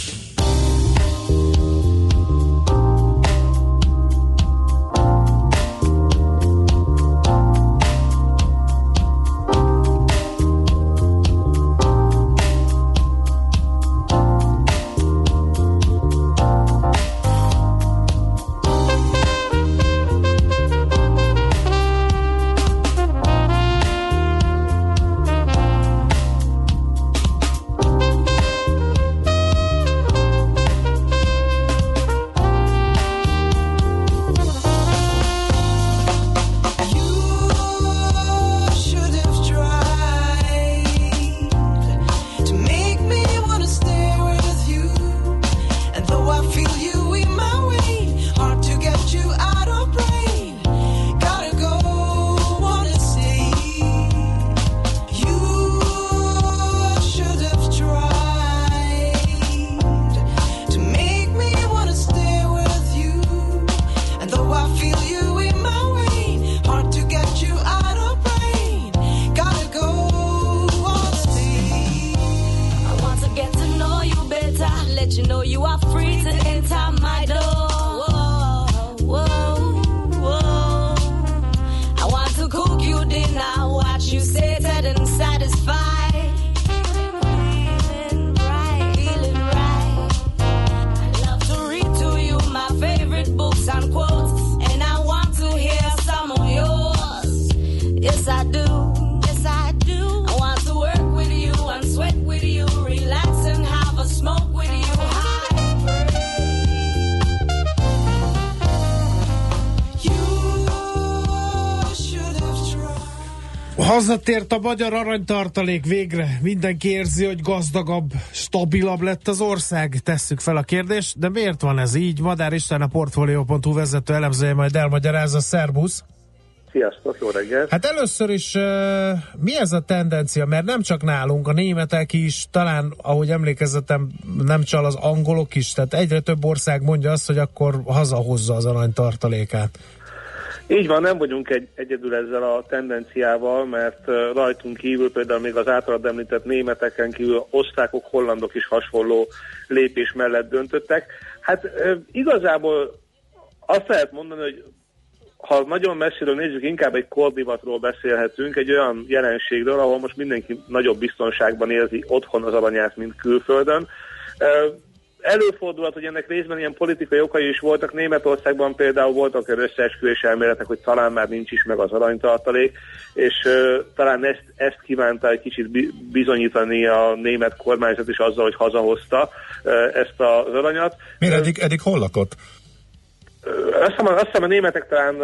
Hazatért a magyar aranytartalék végre. Mindenki érzi, hogy gazdagabb, stabilabb lett az ország. Tesszük fel a kérdést, de miért van ez így? Madár István a Portfolio.hu vezető elemzője majd elmagyarázza. Szerbusz! Sziasztok, jó reggelt! Hát először is mi ez a tendencia? Mert nem csak nálunk, a németek is, talán, ahogy emlékezetem, nem csal az angolok is, tehát egyre több ország mondja azt, hogy akkor hazahozza az aranytartalékát. Így van, nem vagyunk egy, egyedül ezzel a tendenciával, mert rajtunk kívül például még az általad említett németeken kívül osztrákok, hollandok is hasonló lépés mellett döntöttek. Hát igazából azt lehet mondani, hogy ha nagyon messziről nézzük, inkább egy kordivatról beszélhetünk, egy olyan jelenségről, ahol most mindenki nagyobb biztonságban érzi otthon az aranyát, mint külföldön. Előfordulhat, hogy ennek részben ilyen politikai okai is voltak. Németországban például voltak olyan összeesküvés elméletek, hogy talán már nincs is meg az aranytartalék, és uh, talán ezt, ezt kívánta egy kicsit bi- bizonyítani a német kormányzat is azzal, hogy hazahozta uh, ezt az aranyat. Miért eddig, eddig hol lakott? Azt hiszem, azt hiszem a németek talán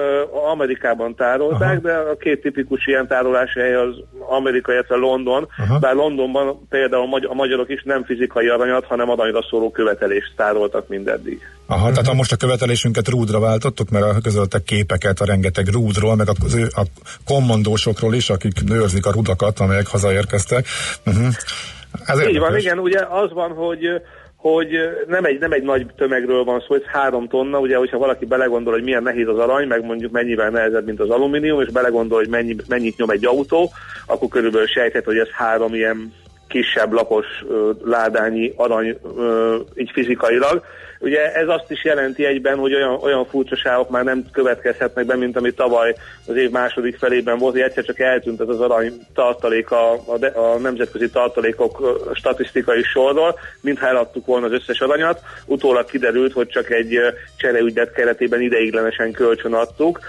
Amerikában tárolták, Aha. de a két tipikus ilyen tárolási hely az Amerika, illetve London. Aha. Bár Londonban például a, magy- a magyarok is nem fizikai aranyat, hanem aranyra szóló követelést tároltak mindeddig. Aha, tehát ha most a követelésünket rúdra váltottuk, mert a közöltek képeket a rengeteg rúdról, meg a, a kommandósokról is, akik őrzik a rudakat, amelyek hazaérkeztek. Uh-huh. Ez Így van, igen, ugye az van, hogy hogy nem egy, nem egy nagy tömegről van szó, ez három tonna, ugye, hogyha valaki belegondol, hogy milyen nehéz az arany, meg mondjuk mennyivel nehezebb, mint az alumínium, és belegondol, hogy mennyi, mennyit nyom egy autó, akkor körülbelül sejthet, hogy ez három ilyen kisebb lapos ládányi arany így fizikailag. Ugye ez azt is jelenti egyben, hogy olyan, olyan furcsaságok már nem következhetnek be, mint ami tavaly az év második felében volt, hogy egyszer csak eltűnt ez az arany tartalék a, a, a nemzetközi tartalékok statisztikai sorról, mintha eladtuk volna az összes aranyat. Utólag kiderült, hogy csak egy csereügylet keretében ideiglenesen kölcsön adtuk.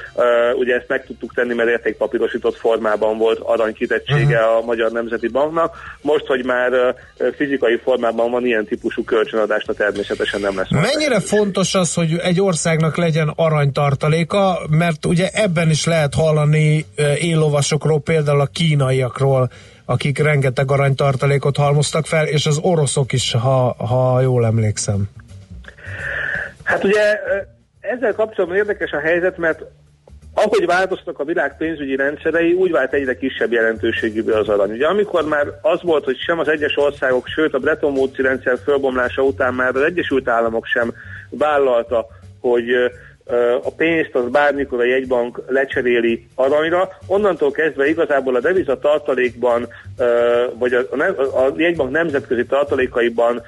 Ugye ezt meg tudtuk tenni, mert értékpapírosított formában volt arany kitettsége a Magyar Nemzeti Banknak. Most, hogy már fizikai formában van ilyen típusú kölcsönadásra természetesen nem lesz. Mennyire fontos az, hogy egy országnak legyen aranytartaléka, mert ugye ebben is lehet hallani ö, éllovasokról, például a kínaiakról, akik rengeteg aranytartalékot halmoztak fel, és az oroszok is, ha, ha jól emlékszem. Hát ugye ezzel kapcsolatban érdekes a helyzet, mert ahogy változtak a világ pénzügyi rendszerei, úgy vált egyre kisebb jelentőségű az arany. Ugye amikor már az volt, hogy sem az egyes országok, sőt a Bretton woods rendszer fölbomlása után már az Egyesült Államok sem vállalta, hogy a pénzt az bármikor a jegybank lecseréli aranyra, onnantól kezdve igazából a deviza tartalékban, vagy a, a, a jegybank nemzetközi tartalékaiban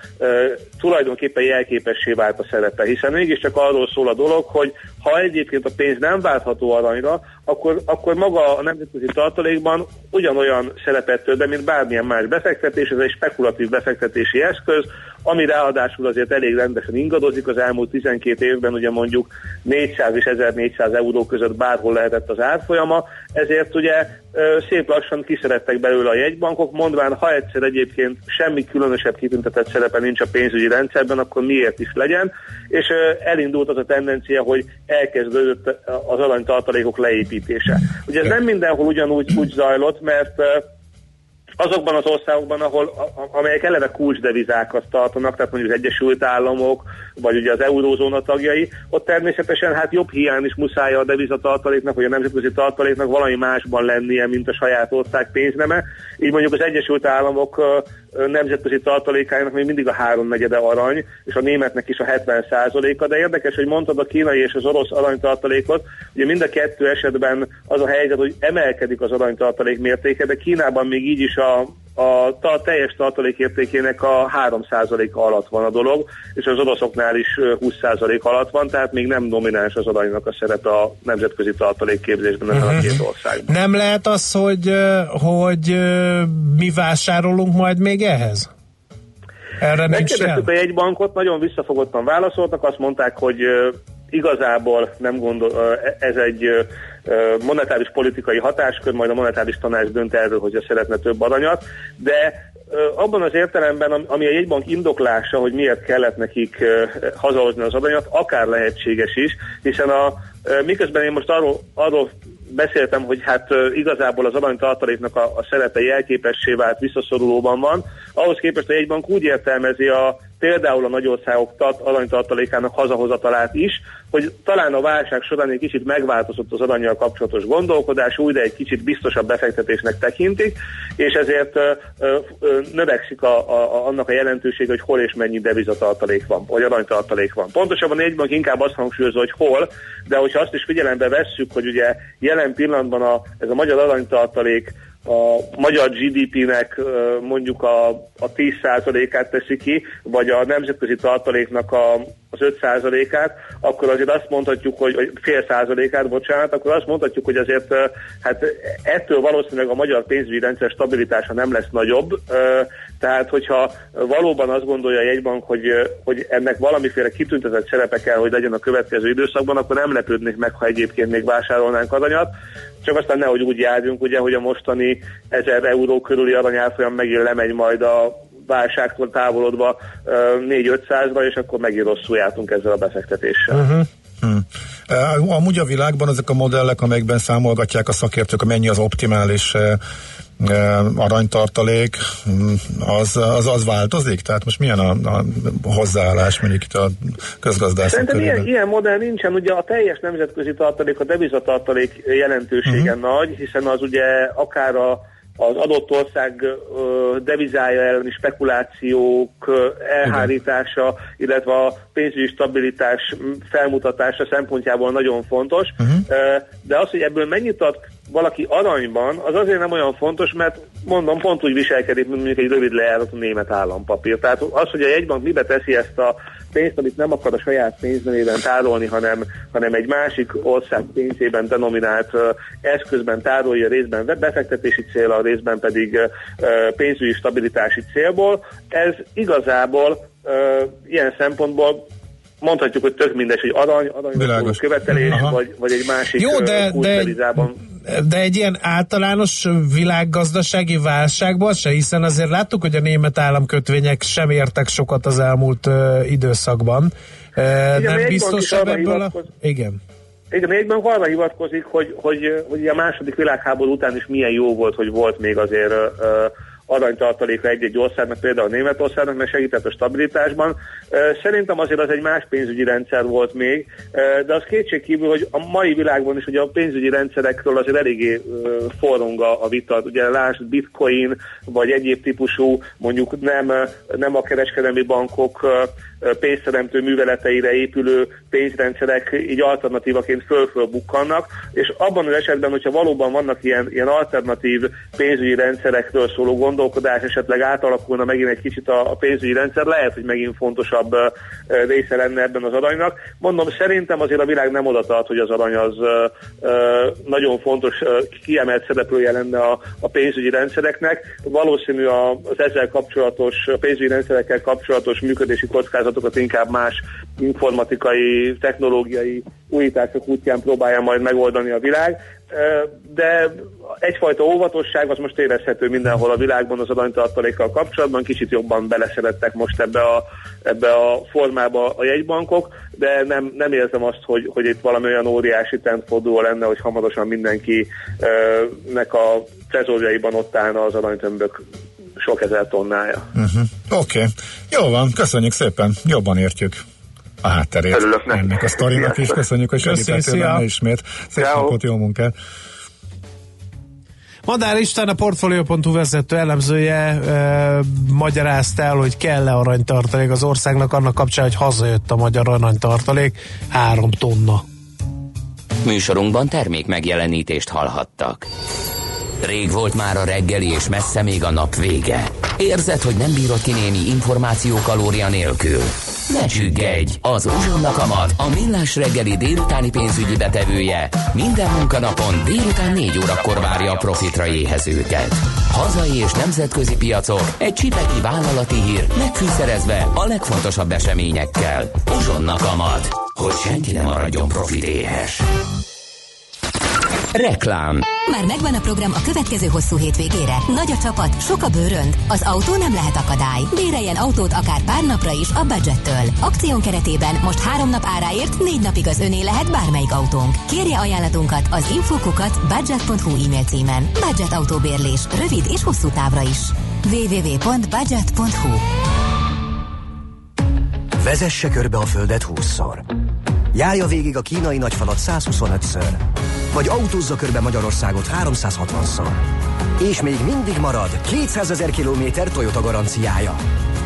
tulajdonképpen jelképessé vált a szerepe, hiszen mégiscsak arról szól a dolog, hogy ha egyébként a pénz nem váltható aranyra, akkor, akkor maga a nemzetközi tartalékban ugyanolyan szerepet tölt be, mint bármilyen más befektetés, ez egy spekulatív befektetési eszköz, ami ráadásul azért elég rendesen ingadozik. Az elmúlt 12 évben, ugye mondjuk 400 és 1400 euró között bárhol lehetett az árfolyama, ezért ugye szép lassan kiszerettek belőle a jegybankok, mondván, ha egyszer egyébként semmi különösebb kitüntetett szerepe nincs a pénzügyi rendszerben, akkor miért is legyen, és elindult az a tendencia, hogy elkezdődött az aranytartalékok leépítése. Ugye ez nem mindenhol ugyanúgy úgy zajlott, mert azokban az országokban, ahol, amelyek eleve kulcsdevizákat tartanak, tehát mondjuk az Egyesült Államok, vagy ugye az eurózóna tagjai, ott természetesen hát jobb hiány is muszáj a devizatartaléknak, vagy a nemzetközi tartaléknak valami másban lennie, mint a saját ország pénzneme. Így mondjuk az Egyesült Államok nemzetközi tartalékájának még mindig a háromnegyede arany, és a németnek is a 70 a de érdekes, hogy mondtad a kínai és az orosz aranytartalékot, ugye mind a kettő esetben az a helyzet, hogy emelkedik az aranytartalék mértéke, de Kínában még így is a, a ta, teljes tartalék értékének a 3%-a alatt van a dolog, és az oroszoknál is ö, 20% alatt van, tehát még nem domináns az aranynak a szerepe a nemzetközi tartalékképzésben ezen a két országban. Nem lehet az, hogy, hogy mi vásárolunk majd még ehhez? Erre? Megkérdeztük a jegybankot, nagyon visszafogottan válaszoltak, azt mondták, hogy igazából nem gondol, ö, ez egy monetáris politikai hatáskör, majd a monetáris tanács dönt erről, hogy szeretne több aranyat, de abban az értelemben, am- ami a jegybank indoklása, hogy miért kellett nekik hazahozni az aranyat, akár lehetséges is, hiszen a, miközben én most arról, arról beszéltem, hogy hát igazából az aranytartaléknak a, a szerepe jelképessé vált visszaszorulóban van, ahhoz képest a jegybank úgy értelmezi a például a nagyországok tart, aranytartalékának hazahozatalát is, hogy talán a válság során egy kicsit megváltozott az aranyjal kapcsolatos gondolkodás, újra egy kicsit biztosabb befektetésnek tekintik, és ezért ö, ö, növekszik a, a, annak a jelentősége, hogy hol és mennyi devizatartalék van, vagy aranytartalék van. Pontosabban a jegybank inkább azt hangsúlyozza, hogy hol, de hogyha azt is figyelembe vesszük, hogy ugye jelen pillanatban a, ez a magyar aranytartalék a magyar GDP-nek mondjuk a, a 10%-át teszi ki, vagy a nemzetközi tartaléknak a, az 5%-át, akkor azért azt mondhatjuk, hogy vagy fél százalékát, bocsánat, akkor azt mondhatjuk, hogy azért hát ettől valószínűleg a magyar pénzügyi rendszer stabilitása nem lesz nagyobb, tehát hogyha valóban azt gondolja a jegybank, hogy, hogy ennek valamiféle kitüntetett szerepe kell, hogy legyen a következő időszakban, akkor nem lepődnék meg, ha egyébként még vásárolnánk aranyat, csak aztán nehogy úgy járjunk, ugye, hogy a mostani 1000 euró körüli aranyárfolyam megint lemegy majd a válságtól távolodva ö, 4-500-ra, és akkor megint rosszul jártunk ezzel a befektetéssel. Uh-huh. Hmm. Amúgy a világban ezek a modellek, amelyekben számolgatják a szakértők, mennyi az optimális aranytartalék, mm, az, az, az változik? Tehát most milyen a, a hozzáállás mondjuk itt a közgazdászok Szerintem ilyen, ilyen modell nincsen, ugye a teljes nemzetközi tartalék, a devizatartalék jelentősége uh-huh. nagy, hiszen az ugye akár a, az adott ország devizája elleni spekulációk elhárítása, illetve a pénzügyi stabilitás felmutatása szempontjából nagyon fontos, uh-huh. de az, hogy ebből mennyit ad valaki aranyban, az azért nem olyan fontos, mert mondom, pont úgy viselkedik, mint mondjuk egy rövid lejáratú német állampapír. Tehát az, hogy a jegybank mibe teszi ezt a pénzt, amit nem akar a saját pénznevében tárolni, hanem, hanem egy másik ország pénzében denominált eszközben tárolja részben befektetési cél, a részben pedig pénzügyi stabilitási célból. Ez igazából ilyen szempontból mondhatjuk, hogy tök mindegy, hogy arany, arany követelés, vagy, vagy egy másik Jó, de, de, de egy ilyen általános világgazdasági válságban se, hiszen azért láttuk, hogy a német államkötvények sem értek sokat az elmúlt uh, időszakban. Uh, Igen, nem biztosabb ebből a... Igen. Igen, egyben arra hivatkozik, hogy, hogy, hogy a második világháború után is milyen jó volt, hogy volt még azért uh, aranytartaléka egy-egy országnak, például Németországnak, mert segített a stabilitásban. Szerintem azért az egy más pénzügyi rendszer volt még, de az kétségkívül, hogy a mai világban is ugye a pénzügyi rendszerekről azért eléggé forrong a, vita. Ugye lásd bitcoin, vagy egyéb típusú, mondjuk nem, nem a kereskedelmi bankok pénzteremtő műveleteire épülő pénzrendszerek így alternatívaként föl-föl bukkannak, és abban az esetben, hogyha valóban vannak ilyen, ilyen alternatív pénzügyi rendszerekről szóló gondolkodás, esetleg átalakulna megint egy kicsit a, a pénzügyi rendszer, lehet, hogy megint fontosabb része lenne ebben az aranynak. Mondom, szerintem azért a világ nem oda tart, hogy az arany az nagyon fontos, kiemelt szereplője lenne a, a pénzügyi rendszereknek. Valószínű az ezzel kapcsolatos, a pénzügyi rendszerekkel kapcsolatos működési kockázat feladatokat inkább más informatikai, technológiai újítások útján próbálja majd megoldani a világ. De egyfajta óvatosság az most érezhető mindenhol a világban az aranytartalékkal kapcsolatban, kicsit jobban beleszerettek most ebbe a, ebbe a formába a jegybankok, de nem, nem érzem azt, hogy, hogy itt valami olyan óriási tentforduló lenne, hogy hamarosan mindenkinek a trezorjaiban ott állna az aranytömbök sok ezer tonnája. Uh-huh. Oké, okay. jó van, köszönjük szépen, jobban értjük a hátterét Örülök ennek a sztorinak is. Köszönjük, hogy segítettél ismét. Szép Ciao. napot, jó munkát! Madár István, a Portfolio.hu vezető elemzője e, magyarázta el, hogy kell-e aranytartalék az országnak annak kapcsán, hogy hazajött a magyar aranytartalék, három tonna. Műsorunkban termék megjelenítést hallhattak. Rég volt már a reggeli, és messze még a nap vége. Érzed, hogy nem bírod ki némi információ kalória nélkül? Ne csüggedj! Az Uzsonna Kamat, a millás reggeli délutáni pénzügyi betevője minden munkanapon délután 4 órakor várja a profitra éhezőket. Hazai és nemzetközi piacok, egy csipeki vállalati hír megfűszerezve a legfontosabb eseményekkel. Uzsonna Kamat, hogy senki ne maradjon profit éhes. Reklám Már megvan a program a következő hosszú hétvégére. Nagy a csapat, sok a bőrönd. Az autó nem lehet akadály. Béreljen autót akár pár napra is a budgettől. Akción keretében most három nap áráért négy napig az öné lehet bármelyik autónk. Kérje ajánlatunkat az infokukat budget.hu e-mail címen. Budget autóbérlés, rövid és hosszú távra is. www.budget.hu Vezesse körbe a Földet 20-szor. Járja végig a kínai nagyfalat 125-ször vagy autózza körbe Magyarországot 360-szor. És még mindig marad 200 ezer kilométer Toyota garanciája.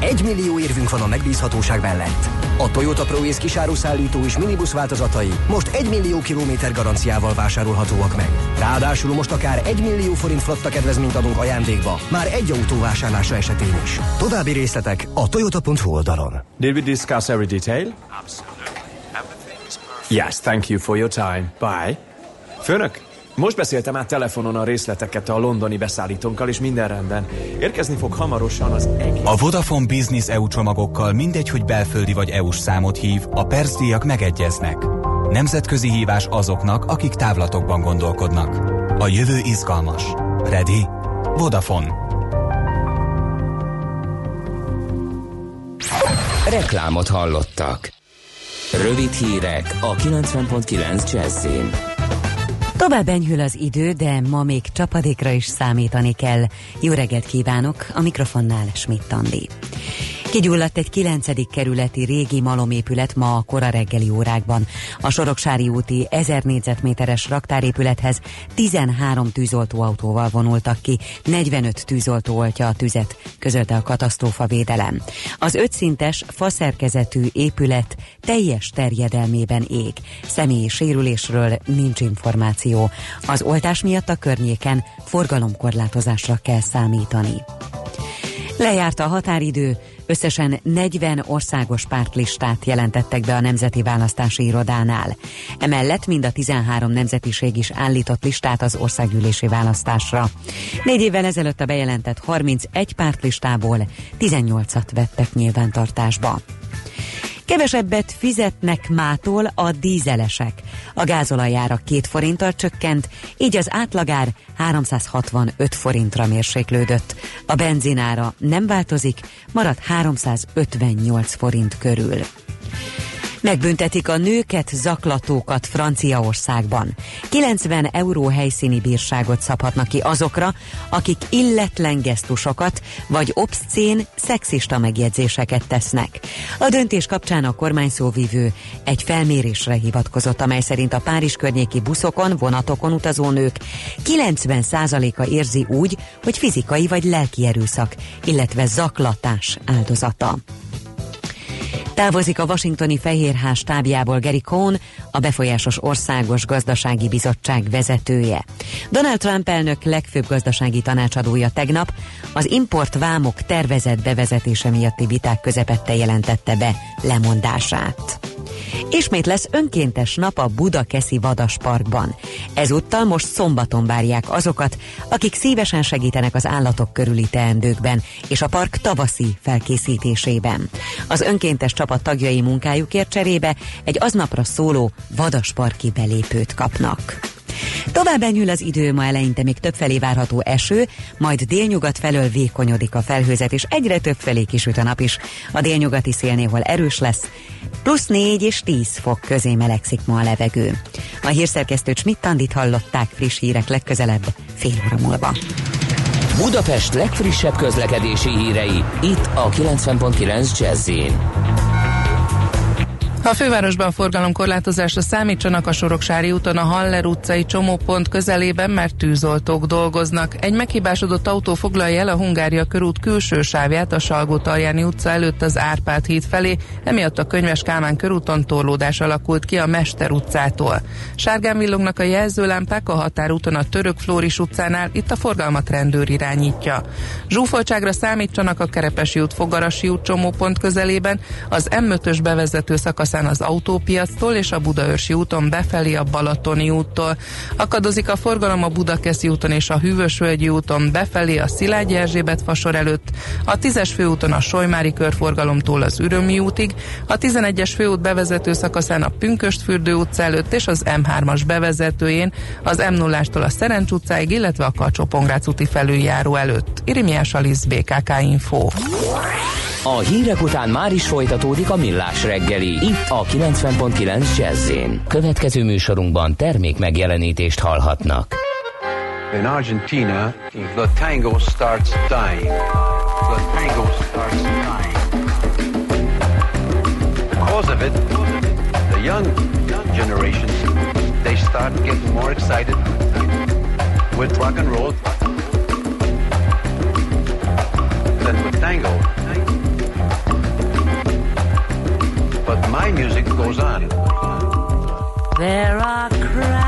Egy millió érvünk van a megbízhatóság mellett. A Toyota ProAce kisáruszállító és minibusz változatai most 1 millió kilométer garanciával vásárolhatóak meg. Ráadásul most akár 1 millió forint flotta kedvezményt adunk ajándékba, már egy autó vásárlása esetén is. További részletek a toyota.hu oldalon. Did we discuss every detail? Absolutely. Yes, thank you for your time. Bye. Főnök, most beszéltem át telefonon a részleteket a londoni beszállítónkkal, és minden rendben. Érkezni fog hamarosan az egész. A Vodafone Business EU csomagokkal mindegy, hogy belföldi vagy EU-s számot hív, a percdíjak megegyeznek. Nemzetközi hívás azoknak, akik távlatokban gondolkodnak. A jövő izgalmas. Ready? Vodafone. Reklámot hallottak. Rövid hírek a 90.9 Jazzin. Tovább enyhül az idő, de ma még csapadékra is számítani kell. Jó reggelt kívánok, a mikrofonnál Schmidt Andi. Kigyulladt egy 9. kerületi régi malomépület ma a kora reggeli órákban. A Soroksári úti 1000 négyzetméteres raktárépülethez 13 tűzoltóautóval vonultak ki, 45 tűzoltó oltja a tüzet, közölte a katasztrófa védelem. Az ötszintes, faszerkezetű épület teljes terjedelmében ég. Személyi sérülésről nincs információ. Az oltás miatt a környéken forgalomkorlátozásra kell számítani. Lejárt a határidő, összesen 40 országos pártlistát jelentettek be a Nemzeti Választási Irodánál. Emellett mind a 13 nemzetiség is állított listát az országgyűlési választásra. Négy évvel ezelőtt a bejelentett 31 pártlistából 18-at vettek nyilvántartásba. Kevesebbet fizetnek mától a dízelesek. A gázolajára két forinttal csökkent, így az átlagár 365 forintra mérséklődött. A benzinára nem változik, marad 358 forint körül. Megbüntetik a nőket, zaklatókat Franciaországban. 90 euró helyszíni bírságot szabhatnak ki azokra, akik illetlen gesztusokat vagy obszcén, szexista megjegyzéseket tesznek. A döntés kapcsán a kormányszóvivő egy felmérésre hivatkozott, amely szerint a Párizs környéki buszokon, vonatokon utazó nők 90%-a érzi úgy, hogy fizikai vagy lelki erőszak, illetve zaklatás áldozata. Távozik a Washingtoni Fehérház stábjából Gary Cohn, a befolyásos országos gazdasági bizottság vezetője. Donald Trump elnök legfőbb gazdasági tanácsadója tegnap az importvámok tervezett bevezetése miatti viták közepette jelentette be lemondását. Ismét lesz önkéntes nap a Budakeszi Vadasparkban. Ezúttal most szombaton várják azokat, akik szívesen segítenek az állatok körüli teendőkben és a park tavaszi felkészítésében. Az önkéntes csapat tagjai munkájukért cserébe egy aznapra szóló Vadasparki belépőt kapnak. Tovább enyhül az idő, ma eleinte még többfelé várható eső, majd délnyugat felől vékonyodik a felhőzet, és egyre többfelé kisüt a nap is. A délnyugati szél erős lesz, plusz 4 és 10 fok közé melegszik ma a levegő. A hírszerkesztőt Schmidt-Tandit hallották friss hírek legközelebb, fél óra múlva. Budapest legfrissebb közlekedési hírei, itt a 90.9 jazz a fővárosban forgalomkorlátozásra számítsanak a Soroksári úton a Haller utcai csomópont közelében, mert tűzoltók dolgoznak. Egy meghibásodott autó foglalja el a Hungária körút külső sávját a salgó utca előtt az Árpád híd felé, emiatt a Könyves Kálmán körúton torlódás alakult ki a Mester utcától. Sárgán villognak a jelzőlámpák a határúton a Török Flóris utcánál, itt a forgalmat rendőr irányítja. Zsúfoltságra számítsanak a Kerepesi út Fogarasi út csomópont közelében, az M5-ös bevezető szakaszán az autópiactól és a Budaörsi úton befelé a Balatoni úttól. Akadozik a forgalom a Budakeszi úton és a Hűvösvölgyi úton befelé a Szilágyi Erzsébet fasor előtt, a 10-es főúton a Solymári körforgalomtól az Ürömi útig, a 11-es főút bevezető szakaszán a Pünköstfürdő utca előtt és az M3-as bevezetőjén, az m 0 a Szerencs utcáig, illetve a kacsó úti felüljáró előtt. Irimiás Alisz, BKK Info. A hírek után már is folytatódik a millás reggeli, itt a 90.9 jazz Következő műsorunkban termék megjelenítést hallhatnak. In Argentina, the tango starts dying. The tango starts dying. Because of it, the young generations, they start getting more excited with rock and roll but my music goes on. There are cracks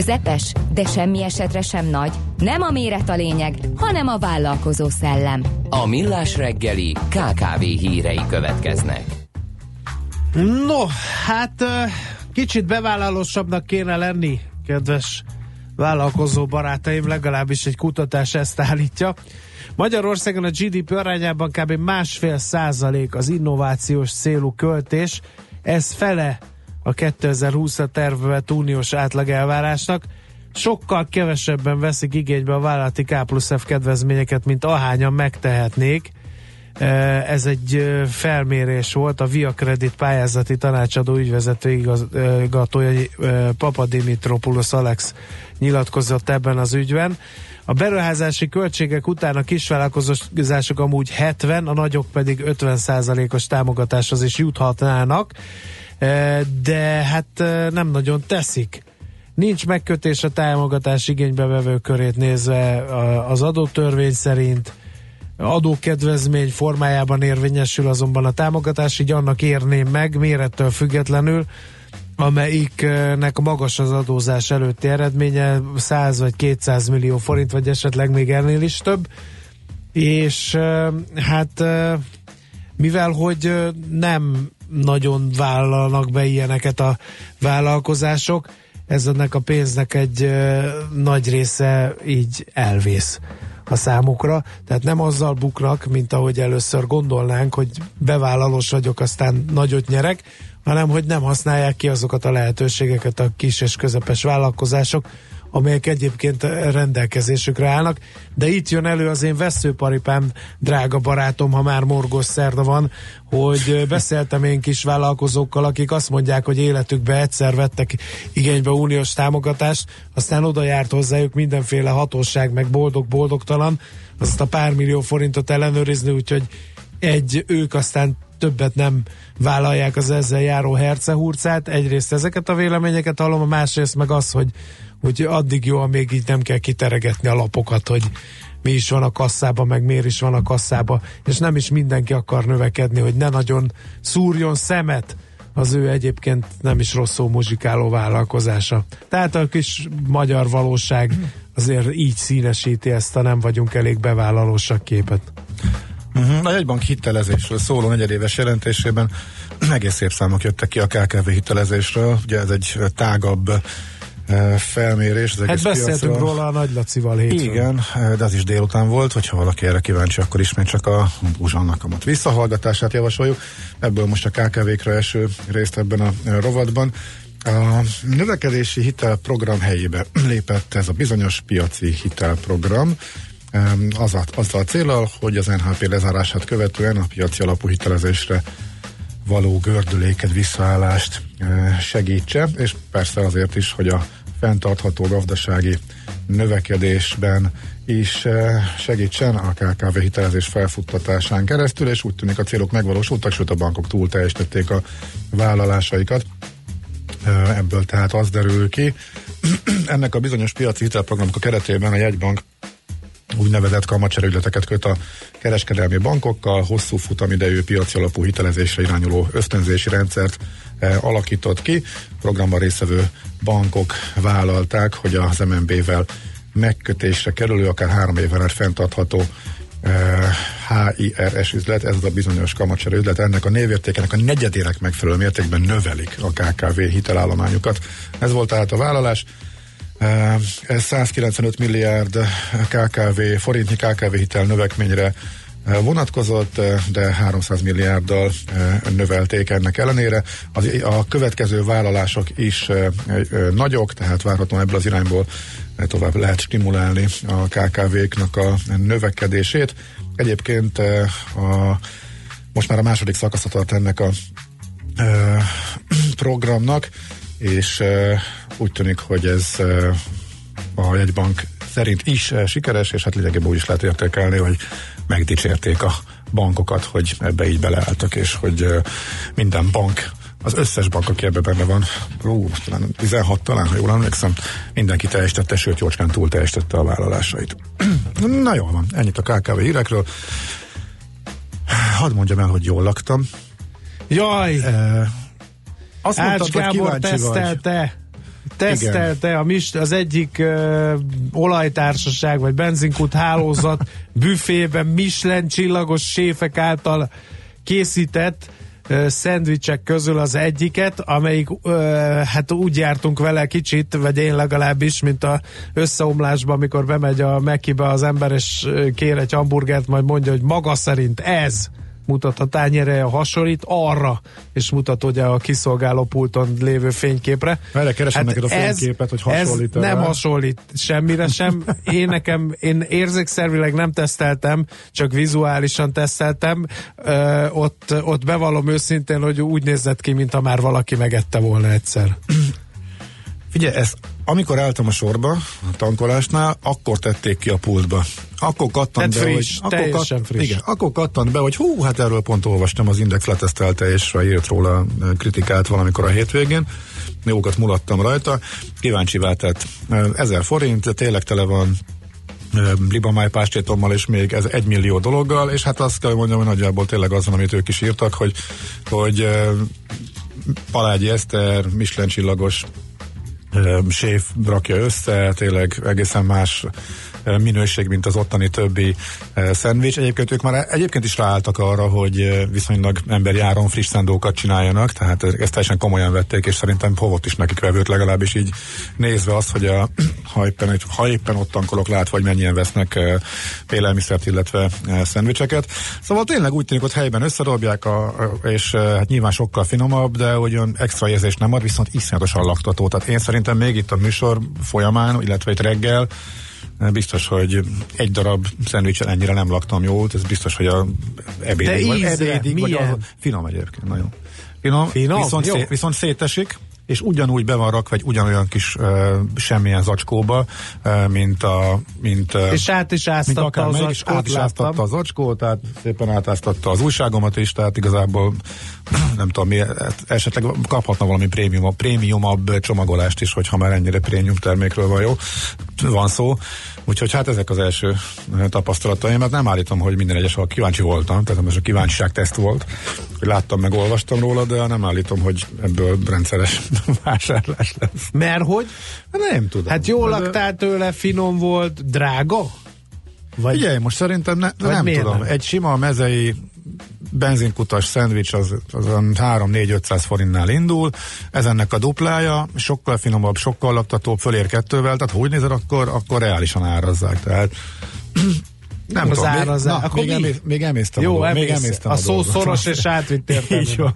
közepes, de semmi esetre sem nagy. Nem a méret a lényeg, hanem a vállalkozó szellem. A Millás reggeli KKV hírei következnek. No, hát kicsit bevállalósabbnak kéne lenni, kedves vállalkozó barátaim, legalábbis egy kutatás ezt állítja. Magyarországon a GDP arányában kb. másfél százalék az innovációs célú költés, ez fele a 2020-ra tervelt uniós átlag elvárásnak. Sokkal kevesebben veszik igénybe a vállalati K plusz F kedvezményeket, mint ahányan megtehetnék. Eh, Ez egy eh, felmérés volt, a Via Credit pályázati tanácsadó ügyvezető igazgatója eh, Papadimitropulos Alex nyilatkozott ebben az ügyben. A beruházási költségek után a kisvállalkozások amúgy 70, a nagyok pedig 50%-os támogatáshoz is juthatnának, de hát nem nagyon teszik. Nincs megkötés a támogatás igénybevevő körét nézve az adótörvény szerint, adókedvezmény formájában érvényesül azonban a támogatás, így annak érném meg mérettől függetlenül, amelyiknek magas az adózás előtti eredménye, 100 vagy 200 millió forint, vagy esetleg még ennél is több, és hát mivel hogy nem nagyon vállalnak be ilyeneket a vállalkozások, ez ennek a pénznek egy nagy része így elvész a számukra, tehát nem azzal buknak, mint ahogy először gondolnánk, hogy bevállalós vagyok, aztán nagyot nyerek, hanem hogy nem használják ki azokat a lehetőségeket a kis és közepes vállalkozások, amelyek egyébként rendelkezésükre állnak, de itt jön elő az én veszőparipám, drága barátom, ha már morgos szerda van, hogy beszéltem én kis vállalkozókkal, akik azt mondják, hogy életükben egyszer vettek igénybe uniós támogatást, aztán oda járt hozzájuk mindenféle hatóság, meg boldog-boldogtalan, azt a pár millió forintot ellenőrizni, úgyhogy egy, ők aztán többet nem vállalják az ezzel járó hercehurcát. Egyrészt ezeket a véleményeket hallom, a másrészt meg az, hogy, hogy addig jó, amíg így nem kell kiteregetni a lapokat, hogy mi is van a kasszában, meg miért is van a kasszában, és nem is mindenki akar növekedni, hogy ne nagyon szúrjon szemet az ő egyébként nem is rosszul muzsikáló vállalkozása. Tehát a kis magyar valóság azért így színesíti ezt a nem vagyunk elég bevállalósak képet. Uh-huh. A jegybank hitelezésről szóló negyedéves jelentésében egész szép számok jöttek ki a KKV hitelezésről. Ugye ez egy tágabb eh, felmérés. Az Hát beszéltünk piacra. róla a Nagy Lacival hétfőn. Igen, eh, de az is délután volt, hogyha valaki erre kíváncsi, akkor ismét csak a Buzsannak a visszahallgatását javasoljuk. Ebből most a KKV-kra eső részt ebben a eh, rovatban. A növekedési hitelprogram helyébe lépett ez a bizonyos piaci hitelprogram, az a, azzal a célral, hogy az NHP lezárását követően a piaci alapú hitelezésre való gördüléket, visszaállást eh, segítse, és persze azért is, hogy a fenntartható gazdasági növekedésben is eh, segítsen a KKV hitelezés felfuttatásán keresztül, és úgy tűnik a célok megvalósultak, sőt a bankok túl teljesítették a vállalásaikat. Eh, Ebből tehát az derül ki. Ennek a bizonyos piaci hitelprogramok a keretében a jegybank úgynevezett kamatcserügyleteket köt a kereskedelmi bankokkal, hosszú futamidejű piaci alapú hitelezésre irányuló ösztönzési rendszert eh, alakított ki. Programban résztvevő bankok vállalták, hogy az MNB-vel megkötésre kerülő, akár három éven át fenntartható eh, HIRS üzlet, ez az a bizonyos kamatcserő üzlet, ennek a névértékenek a negyedének megfelelő mértékben növelik a KKV hitelállományukat. Ez volt tehát a vállalás. Ez 195 milliárd KKV, forintnyi KKV hitel növekményre vonatkozott, de 300 milliárddal növelték ennek ellenére. Az, a következő vállalások is nagyok, tehát várhatóan ebből az irányból tovább lehet stimulálni a KKV-knak a növekedését. Egyébként a, most már a második szakasza tart ennek a programnak, és úgy tűnik, hogy ez eh, a jegybank szerint is eh, sikeres, és hát lényegében úgy is lehet értékelni, hogy megdicsérték a bankokat, hogy ebbe így beleálltak, és hogy eh, minden bank az összes bank, aki ebbe benne van, ú, talán 16 talán, ha jól emlékszem, mindenki teljesítette, sőt, jócskán túl teljesítette a vállalásait. Na jól van, ennyit a KKV hírekről. Hadd mondjam el, hogy jól laktam. Jaj! Eh, azt mondtad, Ács hogy Gábor kíváncsi vagy. Tesztelte. a mis, az egyik uh, olajtársaság vagy benzinkút hálózat büfében Michelin csillagos séfek által készített uh, szendvicsek közül az egyiket, amelyik uh, hát úgy jártunk vele kicsit, vagy én legalábbis, mint a összeomlásban, amikor bemegy a Mekibe az ember, és ö, kér egy hamburgert, majd mondja, hogy maga szerint ez mutat a tányére, hasonlít arra, és mutat ugye a kiszolgáló pulton lévő fényképre. Erre keresem neked a fényképet, hogy hasonlít Ez nem rá. hasonlít semmire sem. Én nekem, én érzékszervileg nem teszteltem, csak vizuálisan teszteltem. Ö, ott, ott bevallom őszintén, hogy úgy nézett ki, mintha már valaki megette volna egyszer. Figyelj, ezt amikor álltam a sorba, a tankolásnál, akkor tették ki a pultba. Akkor kattant Tehát be, friss, hogy... Akkor teljesen friss. Igen, akkor kattant be, hogy hú, hát erről pont olvastam, az Index letesztelte, és írt róla kritikát valamikor a hétvégén. Jókat mulattam rajta. Kíváncsi váltett. Ezer forint, tényleg tele van libamáj pástétommal és még ez egy millió dologgal, és hát azt kell mondjam, hogy nagyjából tényleg az van, amit ők is írtak, hogy, hogy Palágyi Eszter, Michelin csillagos séf rakja össze, tényleg egészen más minőség, mint az ottani többi szendvics. Egyébként ők már egyébként is ráálltak arra, hogy viszonylag emberi áron friss szendókat csináljanak, tehát ezt teljesen komolyan vették, és szerintem hovott is nekik vevőt, legalábbis így nézve azt, hogy a, ha, éppen, ha éppen ott tankolok látva, hogy mennyien vesznek élelmiszert, illetve szendvicseket. Szóval tényleg úgy tűnik, hogy helyben összedobják, a, és hát nyilván sokkal finomabb, de olyan extra érzést nem ad, viszont iszonyatosan laktató. Tehát én szerintem még itt a műsor folyamán, illetve itt reggel, Biztos, hogy egy darab szendvicsen ennyire nem laktam jól, ez biztos, hogy a ebédig, De vagy, ízre, ebédig vagy az, finom egyébként, nagyon. Finom, Finom? Viszont, Jó. szét, viszont szétesik, és ugyanúgy be van rakva egy ugyanolyan kis uh, semmilyen zacskóba, uh, mint a... Mint, uh, És át is áztatta az melyik, és zacskót, át is áztatta a zacskót, tehát szépen átáztatta az újságomat is, tehát igazából nem tudom, mi, hát esetleg kaphatna valami prémium, prémiumabb csomagolást is, hogyha már ennyire prémium termékről van jó, van szó. Úgyhogy hát ezek az első eh, tapasztalataim, mert nem állítom, hogy minden egyes, ahol kíváncsi voltam, tehát most a kíváncsiság teszt volt, hogy láttam meg, olvastam róla, de nem állítom, hogy ebből rendszeres vásárlás lesz. Mert hogy? Nem tudom. Hát jól De- laktál tőle, finom volt, drága? Vagy... Figyelj, most szerintem ne, Vagy nem tudom. nem? Egy sima mezei benzinkutas szendvics az, az 3-4-500 forintnál indul, ez ennek a duplája, sokkal finomabb, sokkal laktatóbb, fölér kettővel, tehát ha úgy nézed, akkor, akkor reálisan árazzák, tehát nem Az tudom, még, árazás. na, Akkor még, mi? emész, még emésztem Jó, a dolgot, még emész. emésztem A a, szó dolgot. szoros és átvitt értelme. Így van.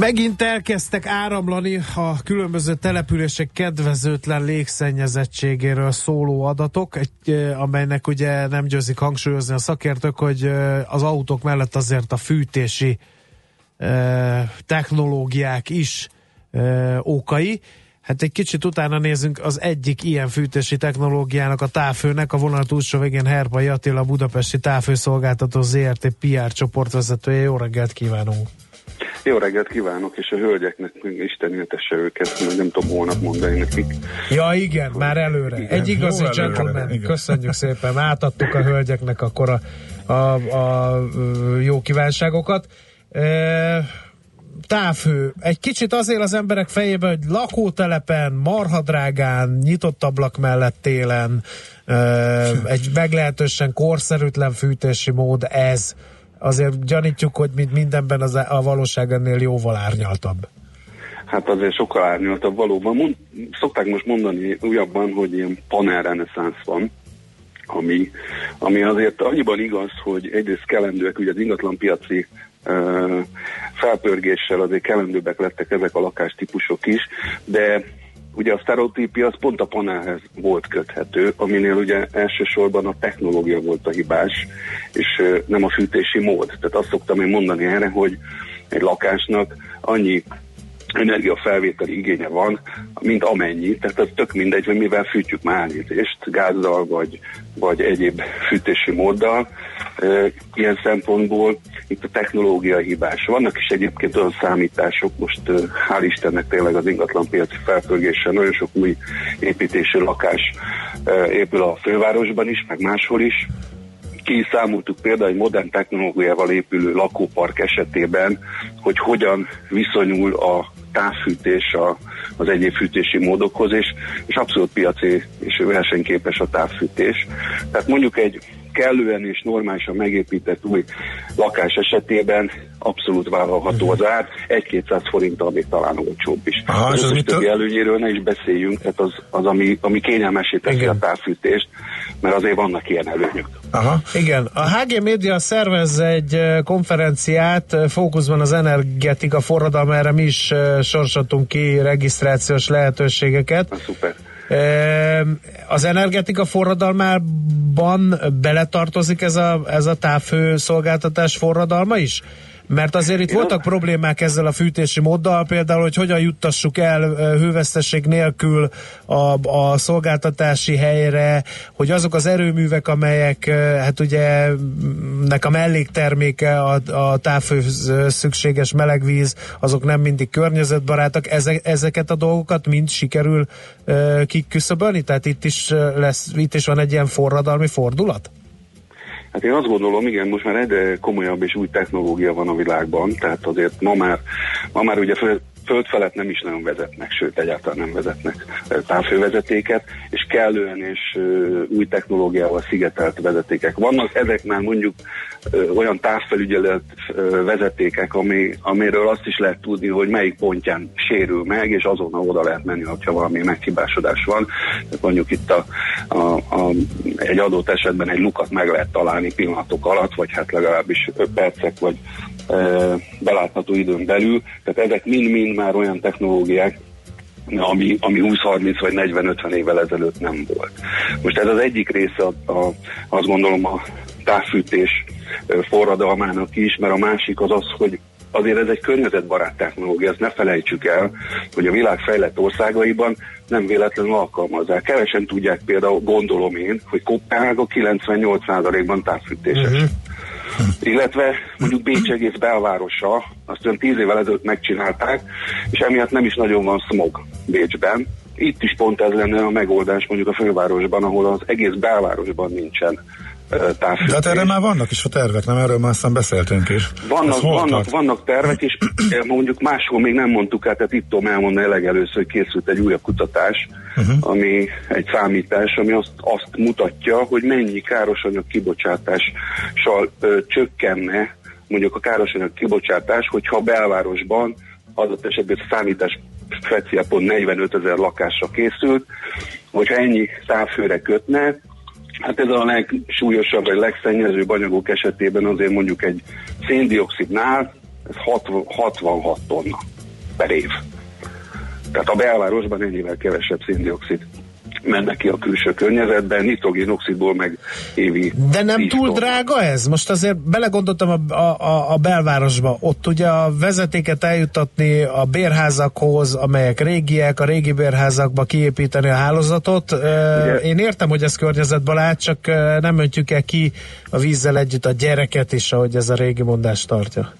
Megint elkezdtek áramlani a különböző települések kedvezőtlen légszennyezettségéről szóló adatok, egy, amelynek ugye nem győzik hangsúlyozni a szakértők, hogy az autók mellett azért a fűtési eh, technológiák is eh, okai. Hát egy kicsit utána nézünk az egyik ilyen fűtési technológiának, a távfőnek, a vonat útsó végén Herpai Attila, a budapesti távfőszolgáltató ZRT PR csoportvezetője. Jó reggelt kívánunk! Jó reggelt kívánok, és a hölgyeknek Isten éltesse őket, mert nem tudom holnap mondani nekik. Ja igen, már előre. Igen. Egy igazi gentleman. Köszönjük szépen. Átadtuk a hölgyeknek akkor a, a, a jó kívánságokat. E, távhő. Egy kicsit azért az emberek fejében, hogy lakótelepen, marhadrágán, nyitott ablak mellett télen, e, egy meglehetősen korszerűtlen fűtési mód ez. Azért gyanítjuk, hogy mint mindenben az, a valóság ennél jóval árnyaltabb. Hát azért sokkal árnyaltabb valóban. Mond, szokták most mondani újabban, hogy ilyen panel reneszánsz van, ami, ami azért annyiban igaz, hogy egyrészt kelendőek, ugye az ingatlanpiaci felpörgéssel azért kelendőbbek lettek ezek a lakástípusok is, de ugye a sztereotípia az pont a panelhez volt köthető, aminél ugye elsősorban a technológia volt a hibás, és nem a fűtési mód. Tehát azt szoktam én mondani erre, hogy egy lakásnak annyi energiafelvételi igénye van, mint amennyi, tehát az tök mindegy, hogy mivel fűtjük már állítést, gázzal vagy, vagy egyéb fűtési móddal. Ilyen szempontból itt a technológia hibás. Vannak is egyébként olyan számítások, most hál' Istennek tényleg az ingatlanpiaci felpörgéssel nagyon sok új építésű lakás épül a fővárosban is, meg máshol is, ki számoltuk például egy modern technológiával épülő lakópark esetében, hogy hogyan viszonyul a távfűtés a, az egyéb fűtési módokhoz, és, és abszolút piaci és versenyképes a távfűtés. Tehát mondjuk egy kellően és normálisan megépített új lakás esetében abszolút vállalható az ár, 1-200 forinttal még talán olcsóbb is. Aha, az és az összes mitől? többi előnyéről ne is beszéljünk, tehát az, az ami, ami kényelmesé teszi a távfűtést, mert azért vannak ilyen előnyök. Aha. Igen, a HG Media szervez egy konferenciát, fókuszban az energetika forradalma, erre mi is sorsoltunk ki regisztrációs lehetőségeket. Na, szuper. Az energetika forradalmában beletartozik ez a, ez a távfő szolgáltatás forradalma is? Mert azért itt voltak problémák ezzel a fűtési móddal, például, hogy hogyan juttassuk el hőveszteség nélkül a, a szolgáltatási helyre, hogy azok az erőművek, amelyek hát ugye nek a mellékterméke a, a távfőhöz ö, szükséges melegvíz, azok nem mindig környezetbarátak, Eze, ezeket a dolgokat mind sikerül kiküszöbölni? Tehát itt is, lesz, itt is van egy ilyen forradalmi fordulat? Hát én azt gondolom, igen, most már egyre komolyabb és új technológia van a világban, tehát azért ma már, ma már ugye föld felett nem is nagyon vezetnek, sőt egyáltalán nem vezetnek ö, távfővezetéket, és kellően és új technológiával szigetelt vezetékek vannak. Ezek már mondjuk olyan távfelügyelet vezetékek, ami, amiről azt is lehet tudni, hogy melyik pontján sérül meg, és azonnal oda lehet menni, hogyha valami meghibásodás van. Mondjuk itt a, a, a, egy adott esetben egy lukat meg lehet találni pillanatok alatt, vagy hát legalábbis percek, vagy ö, belátható időn belül. Tehát ezek mind-mind már olyan technológiák, ami, ami 20-30 vagy 40-50 évvel ezelőtt nem volt. Most ez az egyik része a, a, azt gondolom a távfűtés forradalmának is, mert a másik az az, hogy azért ez egy környezetbarát technológia, ezt ne felejtsük el, hogy a világ fejlett országaiban nem véletlenül alkalmazzák. Kevesen tudják például, gondolom én, hogy Kopenhága 98%-ban távfűtéses. Mhm. Illetve mondjuk Bécs egész belvárosa, azt olyan tíz évvel ezelőtt megcsinálták, és emiatt nem is nagyon van smog Bécsben. Itt is pont ez lenne a megoldás mondjuk a fővárosban, ahol az egész belvárosban nincsen távfűtés. De hát erre már vannak is a tervek, nem? Erről már aztán beszéltünk is. Vannak, vannak, tart? vannak tervek, és mondjuk máshol még nem mondtuk el, tehát itt tudom elmondani legelőször, hogy készült egy újabb kutatás, uh-huh. ami egy számítás, ami azt, azt mutatja, hogy mennyi károsanyag kibocsátással ö, csökkenne mondjuk a károsanyag kibocsátás, hogyha a belvárosban adott esetben a számítás speciál pont 45 ezer lakásra készült, hogyha ennyi távfőre kötne, Hát ez a legsúlyosabb, vagy legszennyezőbb anyagok esetében azért mondjuk egy széndiokszidnál ez 60, 66 tonna per év. Tehát a belvárosban ennyivel kevesebb széndiokszid menne ki a külső környezetbe, nitrogénoxidból meg évi De nem 10 túl tonna. drága ez? Most azért belegondoltam a, a, a, belvárosba. Ott ugye a vezetéket eljutatni a bérházakhoz, amelyek régiek, a régi bérházakba kiépíteni a hálózatot. Ugye, Én értem, hogy ez környezetbarát, csak nem öntjük el ki a vízzel együtt a gyereket is, ahogy ez a régi mondás tartja.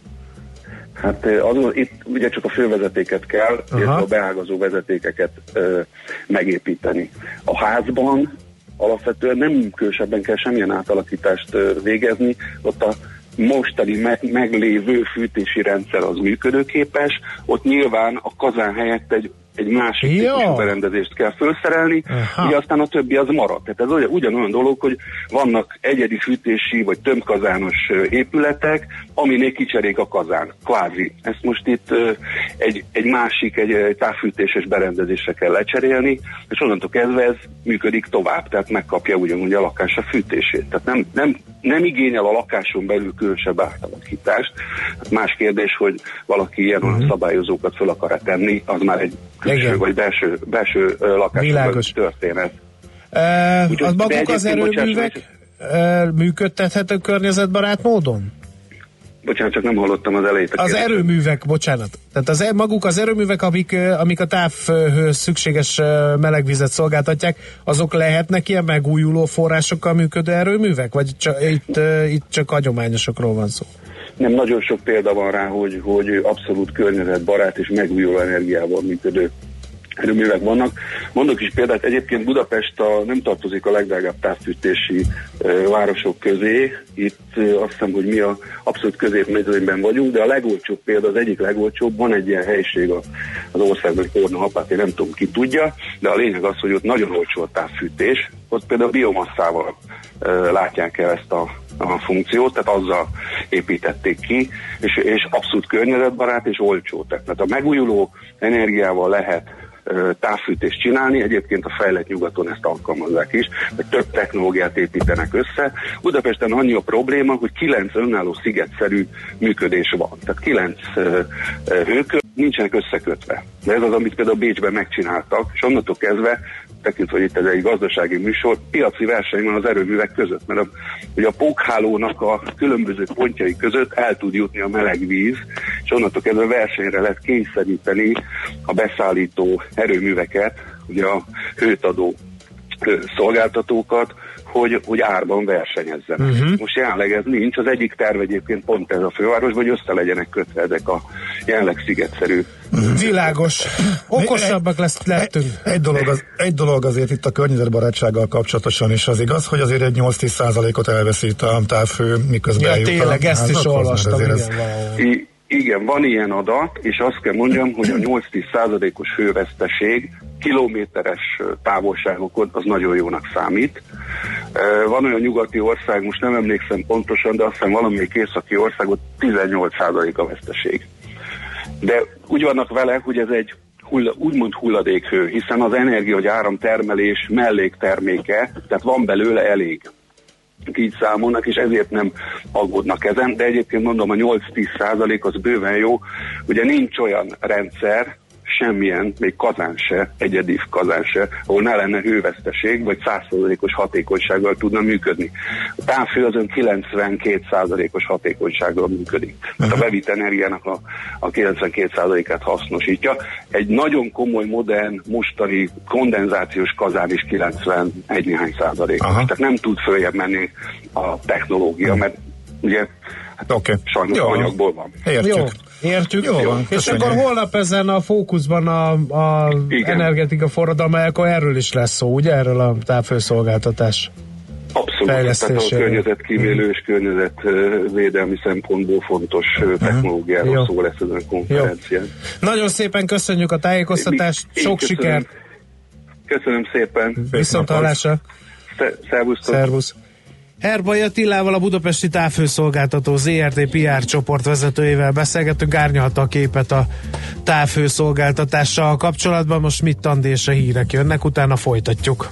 Hát azon, itt ugye csak a fővezetéket kell, Aha. illetve a beágazó vezetékeket ö, megépíteni. A házban alapvetően nem különösebben kell semmilyen átalakítást ö, végezni, ott a mostani me- meglévő fűtési rendszer az működőképes, ott nyilván a kazán helyett egy egy másik Jó. típusú berendezést kell felszerelni, Aha. ugye aztán a többi az marad. Tehát ez olyan- ugyanolyan dolog, hogy vannak egyedi fűtési vagy tömbkazános épületek, aminél kicserék a kazán, kvázi. Ezt most itt egy, egy másik, egy, távfűtéses berendezésre kell lecserélni, és onnantól kezdve ez működik tovább, tehát megkapja ugyanúgy a lakás a fűtését. Tehát nem, nem, nem igényel a lakáson belül különösebb átalakítást. Más kérdés, hogy valaki ilyen olyan szabályozókat fel akar tenni, az már egy külső vagy belső, belső belül történet. E, Úgyhogy- az maguk az erőművek e, működtethető környezetbarát módon? Bocsánat, csak nem hallottam az elejét. Az erőművek, bocsánat. Tehát az, e- maguk az erőművek, amik, amik a távhőz szükséges melegvizet szolgáltatják, azok lehetnek ilyen megújuló forrásokkal működő erőművek? Vagy csak, itt, itt csak hagyományosokról van szó? Nem, nagyon sok példa van rá, hogy, hogy abszolút környezetbarát és megújuló energiával működő erőművek vannak. Mondok is példát, egyébként Budapest a, nem tartozik a legdrágább távfűtési ö, városok közé. Itt ö, azt hiszem, hogy mi a abszolút középmezőnyben vagyunk, de a legolcsóbb példa, az egyik legolcsóbb, van egy ilyen helység a- az országban, hogy Korna én nem tudom ki tudja, de a lényeg az, hogy ott nagyon olcsó a távfűtés, ott például biomasszával ö, látják el ezt a a funkciót, tehát azzal építették ki, és, és abszolút környezetbarát és olcsó. Tehát a megújuló energiával lehet távfűtést csinálni, egyébként a fejlett nyugaton ezt alkalmazzák is, de több technológiát építenek össze. Budapesten annyi a probléma, hogy kilenc önálló szigetszerű működés van. Tehát kilenc hőkör nincsenek összekötve. De ez az, amit például Bécsben megcsináltak, és onnantól kezdve tekintve, hogy itt ez egy gazdasági műsor, piaci verseny van az erőművek között, mert a, ugye a pókhálónak a különböző pontjai között el tud jutni a meleg víz, és onnantól kezdve versenyre lehet kényszeríteni a beszállító erőműveket, ugye a hőt adó szolgáltatókat, hogy, hogy árban versenyezzenek. Uh-huh. Most jelenleg ez nincs, az egyik terv egyébként pont ez a főváros, hogy össze legyenek kötve ezek a jelenleg szigetszerű Világos. Okosabbak lesz, lettünk. Egy dolog, az, egy dolog azért itt a környezetbarátsággal kapcsolatosan is az igaz, hogy azért egy 8-10 százalékot elveszít a távfő, miközben Ja, tényleg, ezt is olvastam, igen, valahol. I- igen, van ilyen adat, és azt kell mondjam, hogy a 8-10 százalékos hőveszteség kilométeres távolságokon az nagyon jónak számít. Van olyan nyugati ország, most nem emlékszem pontosan, de azt hiszem valamelyik északi országot 18 százalék a veszteség. De úgy vannak vele, hogy ez egy hulla, úgymond hulladékhő, hiszen az energia, vagy áramtermelés mellékterméke, tehát van belőle elég így számolnak, és ezért nem aggódnak ezen, de egyébként mondom, a 8-10 százalék az bőven jó. Ugye nincs olyan rendszer, semmilyen, még kazán se, egyedi kazán se, ahol ne lenne hőveszteség, vagy 100%-os hatékonysággal tudna működni. A távfő azon 92%-os hatékonysággal működik. Tehát a bevitt energiának a, a 92%-át hasznosítja. Egy nagyon komoly, modern, mostani kondenzációs kazán is 91 néhány százalékos. Tehát nem tud följebb menni a technológia, mert ugye hát okay. sajnos Jó. anyagból van. Jó, értjük. Jó van, És akkor holnap ezen a fókuszban a, a Igen. energetika forradalma, akkor erről is lesz szó, ugye? Erről a távfőszolgáltatás. Abszolút, tehát a környezetkímélő és környezetvédelmi szempontból fontos ö, technológiáról Jó. szó lesz ezen a konferencián. Nagyon szépen köszönjük a tájékoztatást, Én sok köszönöm. sikert, Köszönöm szépen. viszont hallásra. Sze- Szervusztok. Szervusz. Herbai Attilával, a Budapesti Távfőszolgáltató ZRT PR csoport vezetőjével beszélgettünk, árnyalta a képet a távfőszolgáltatással kapcsolatban. Most mit tandésre hírek jönnek, utána folytatjuk.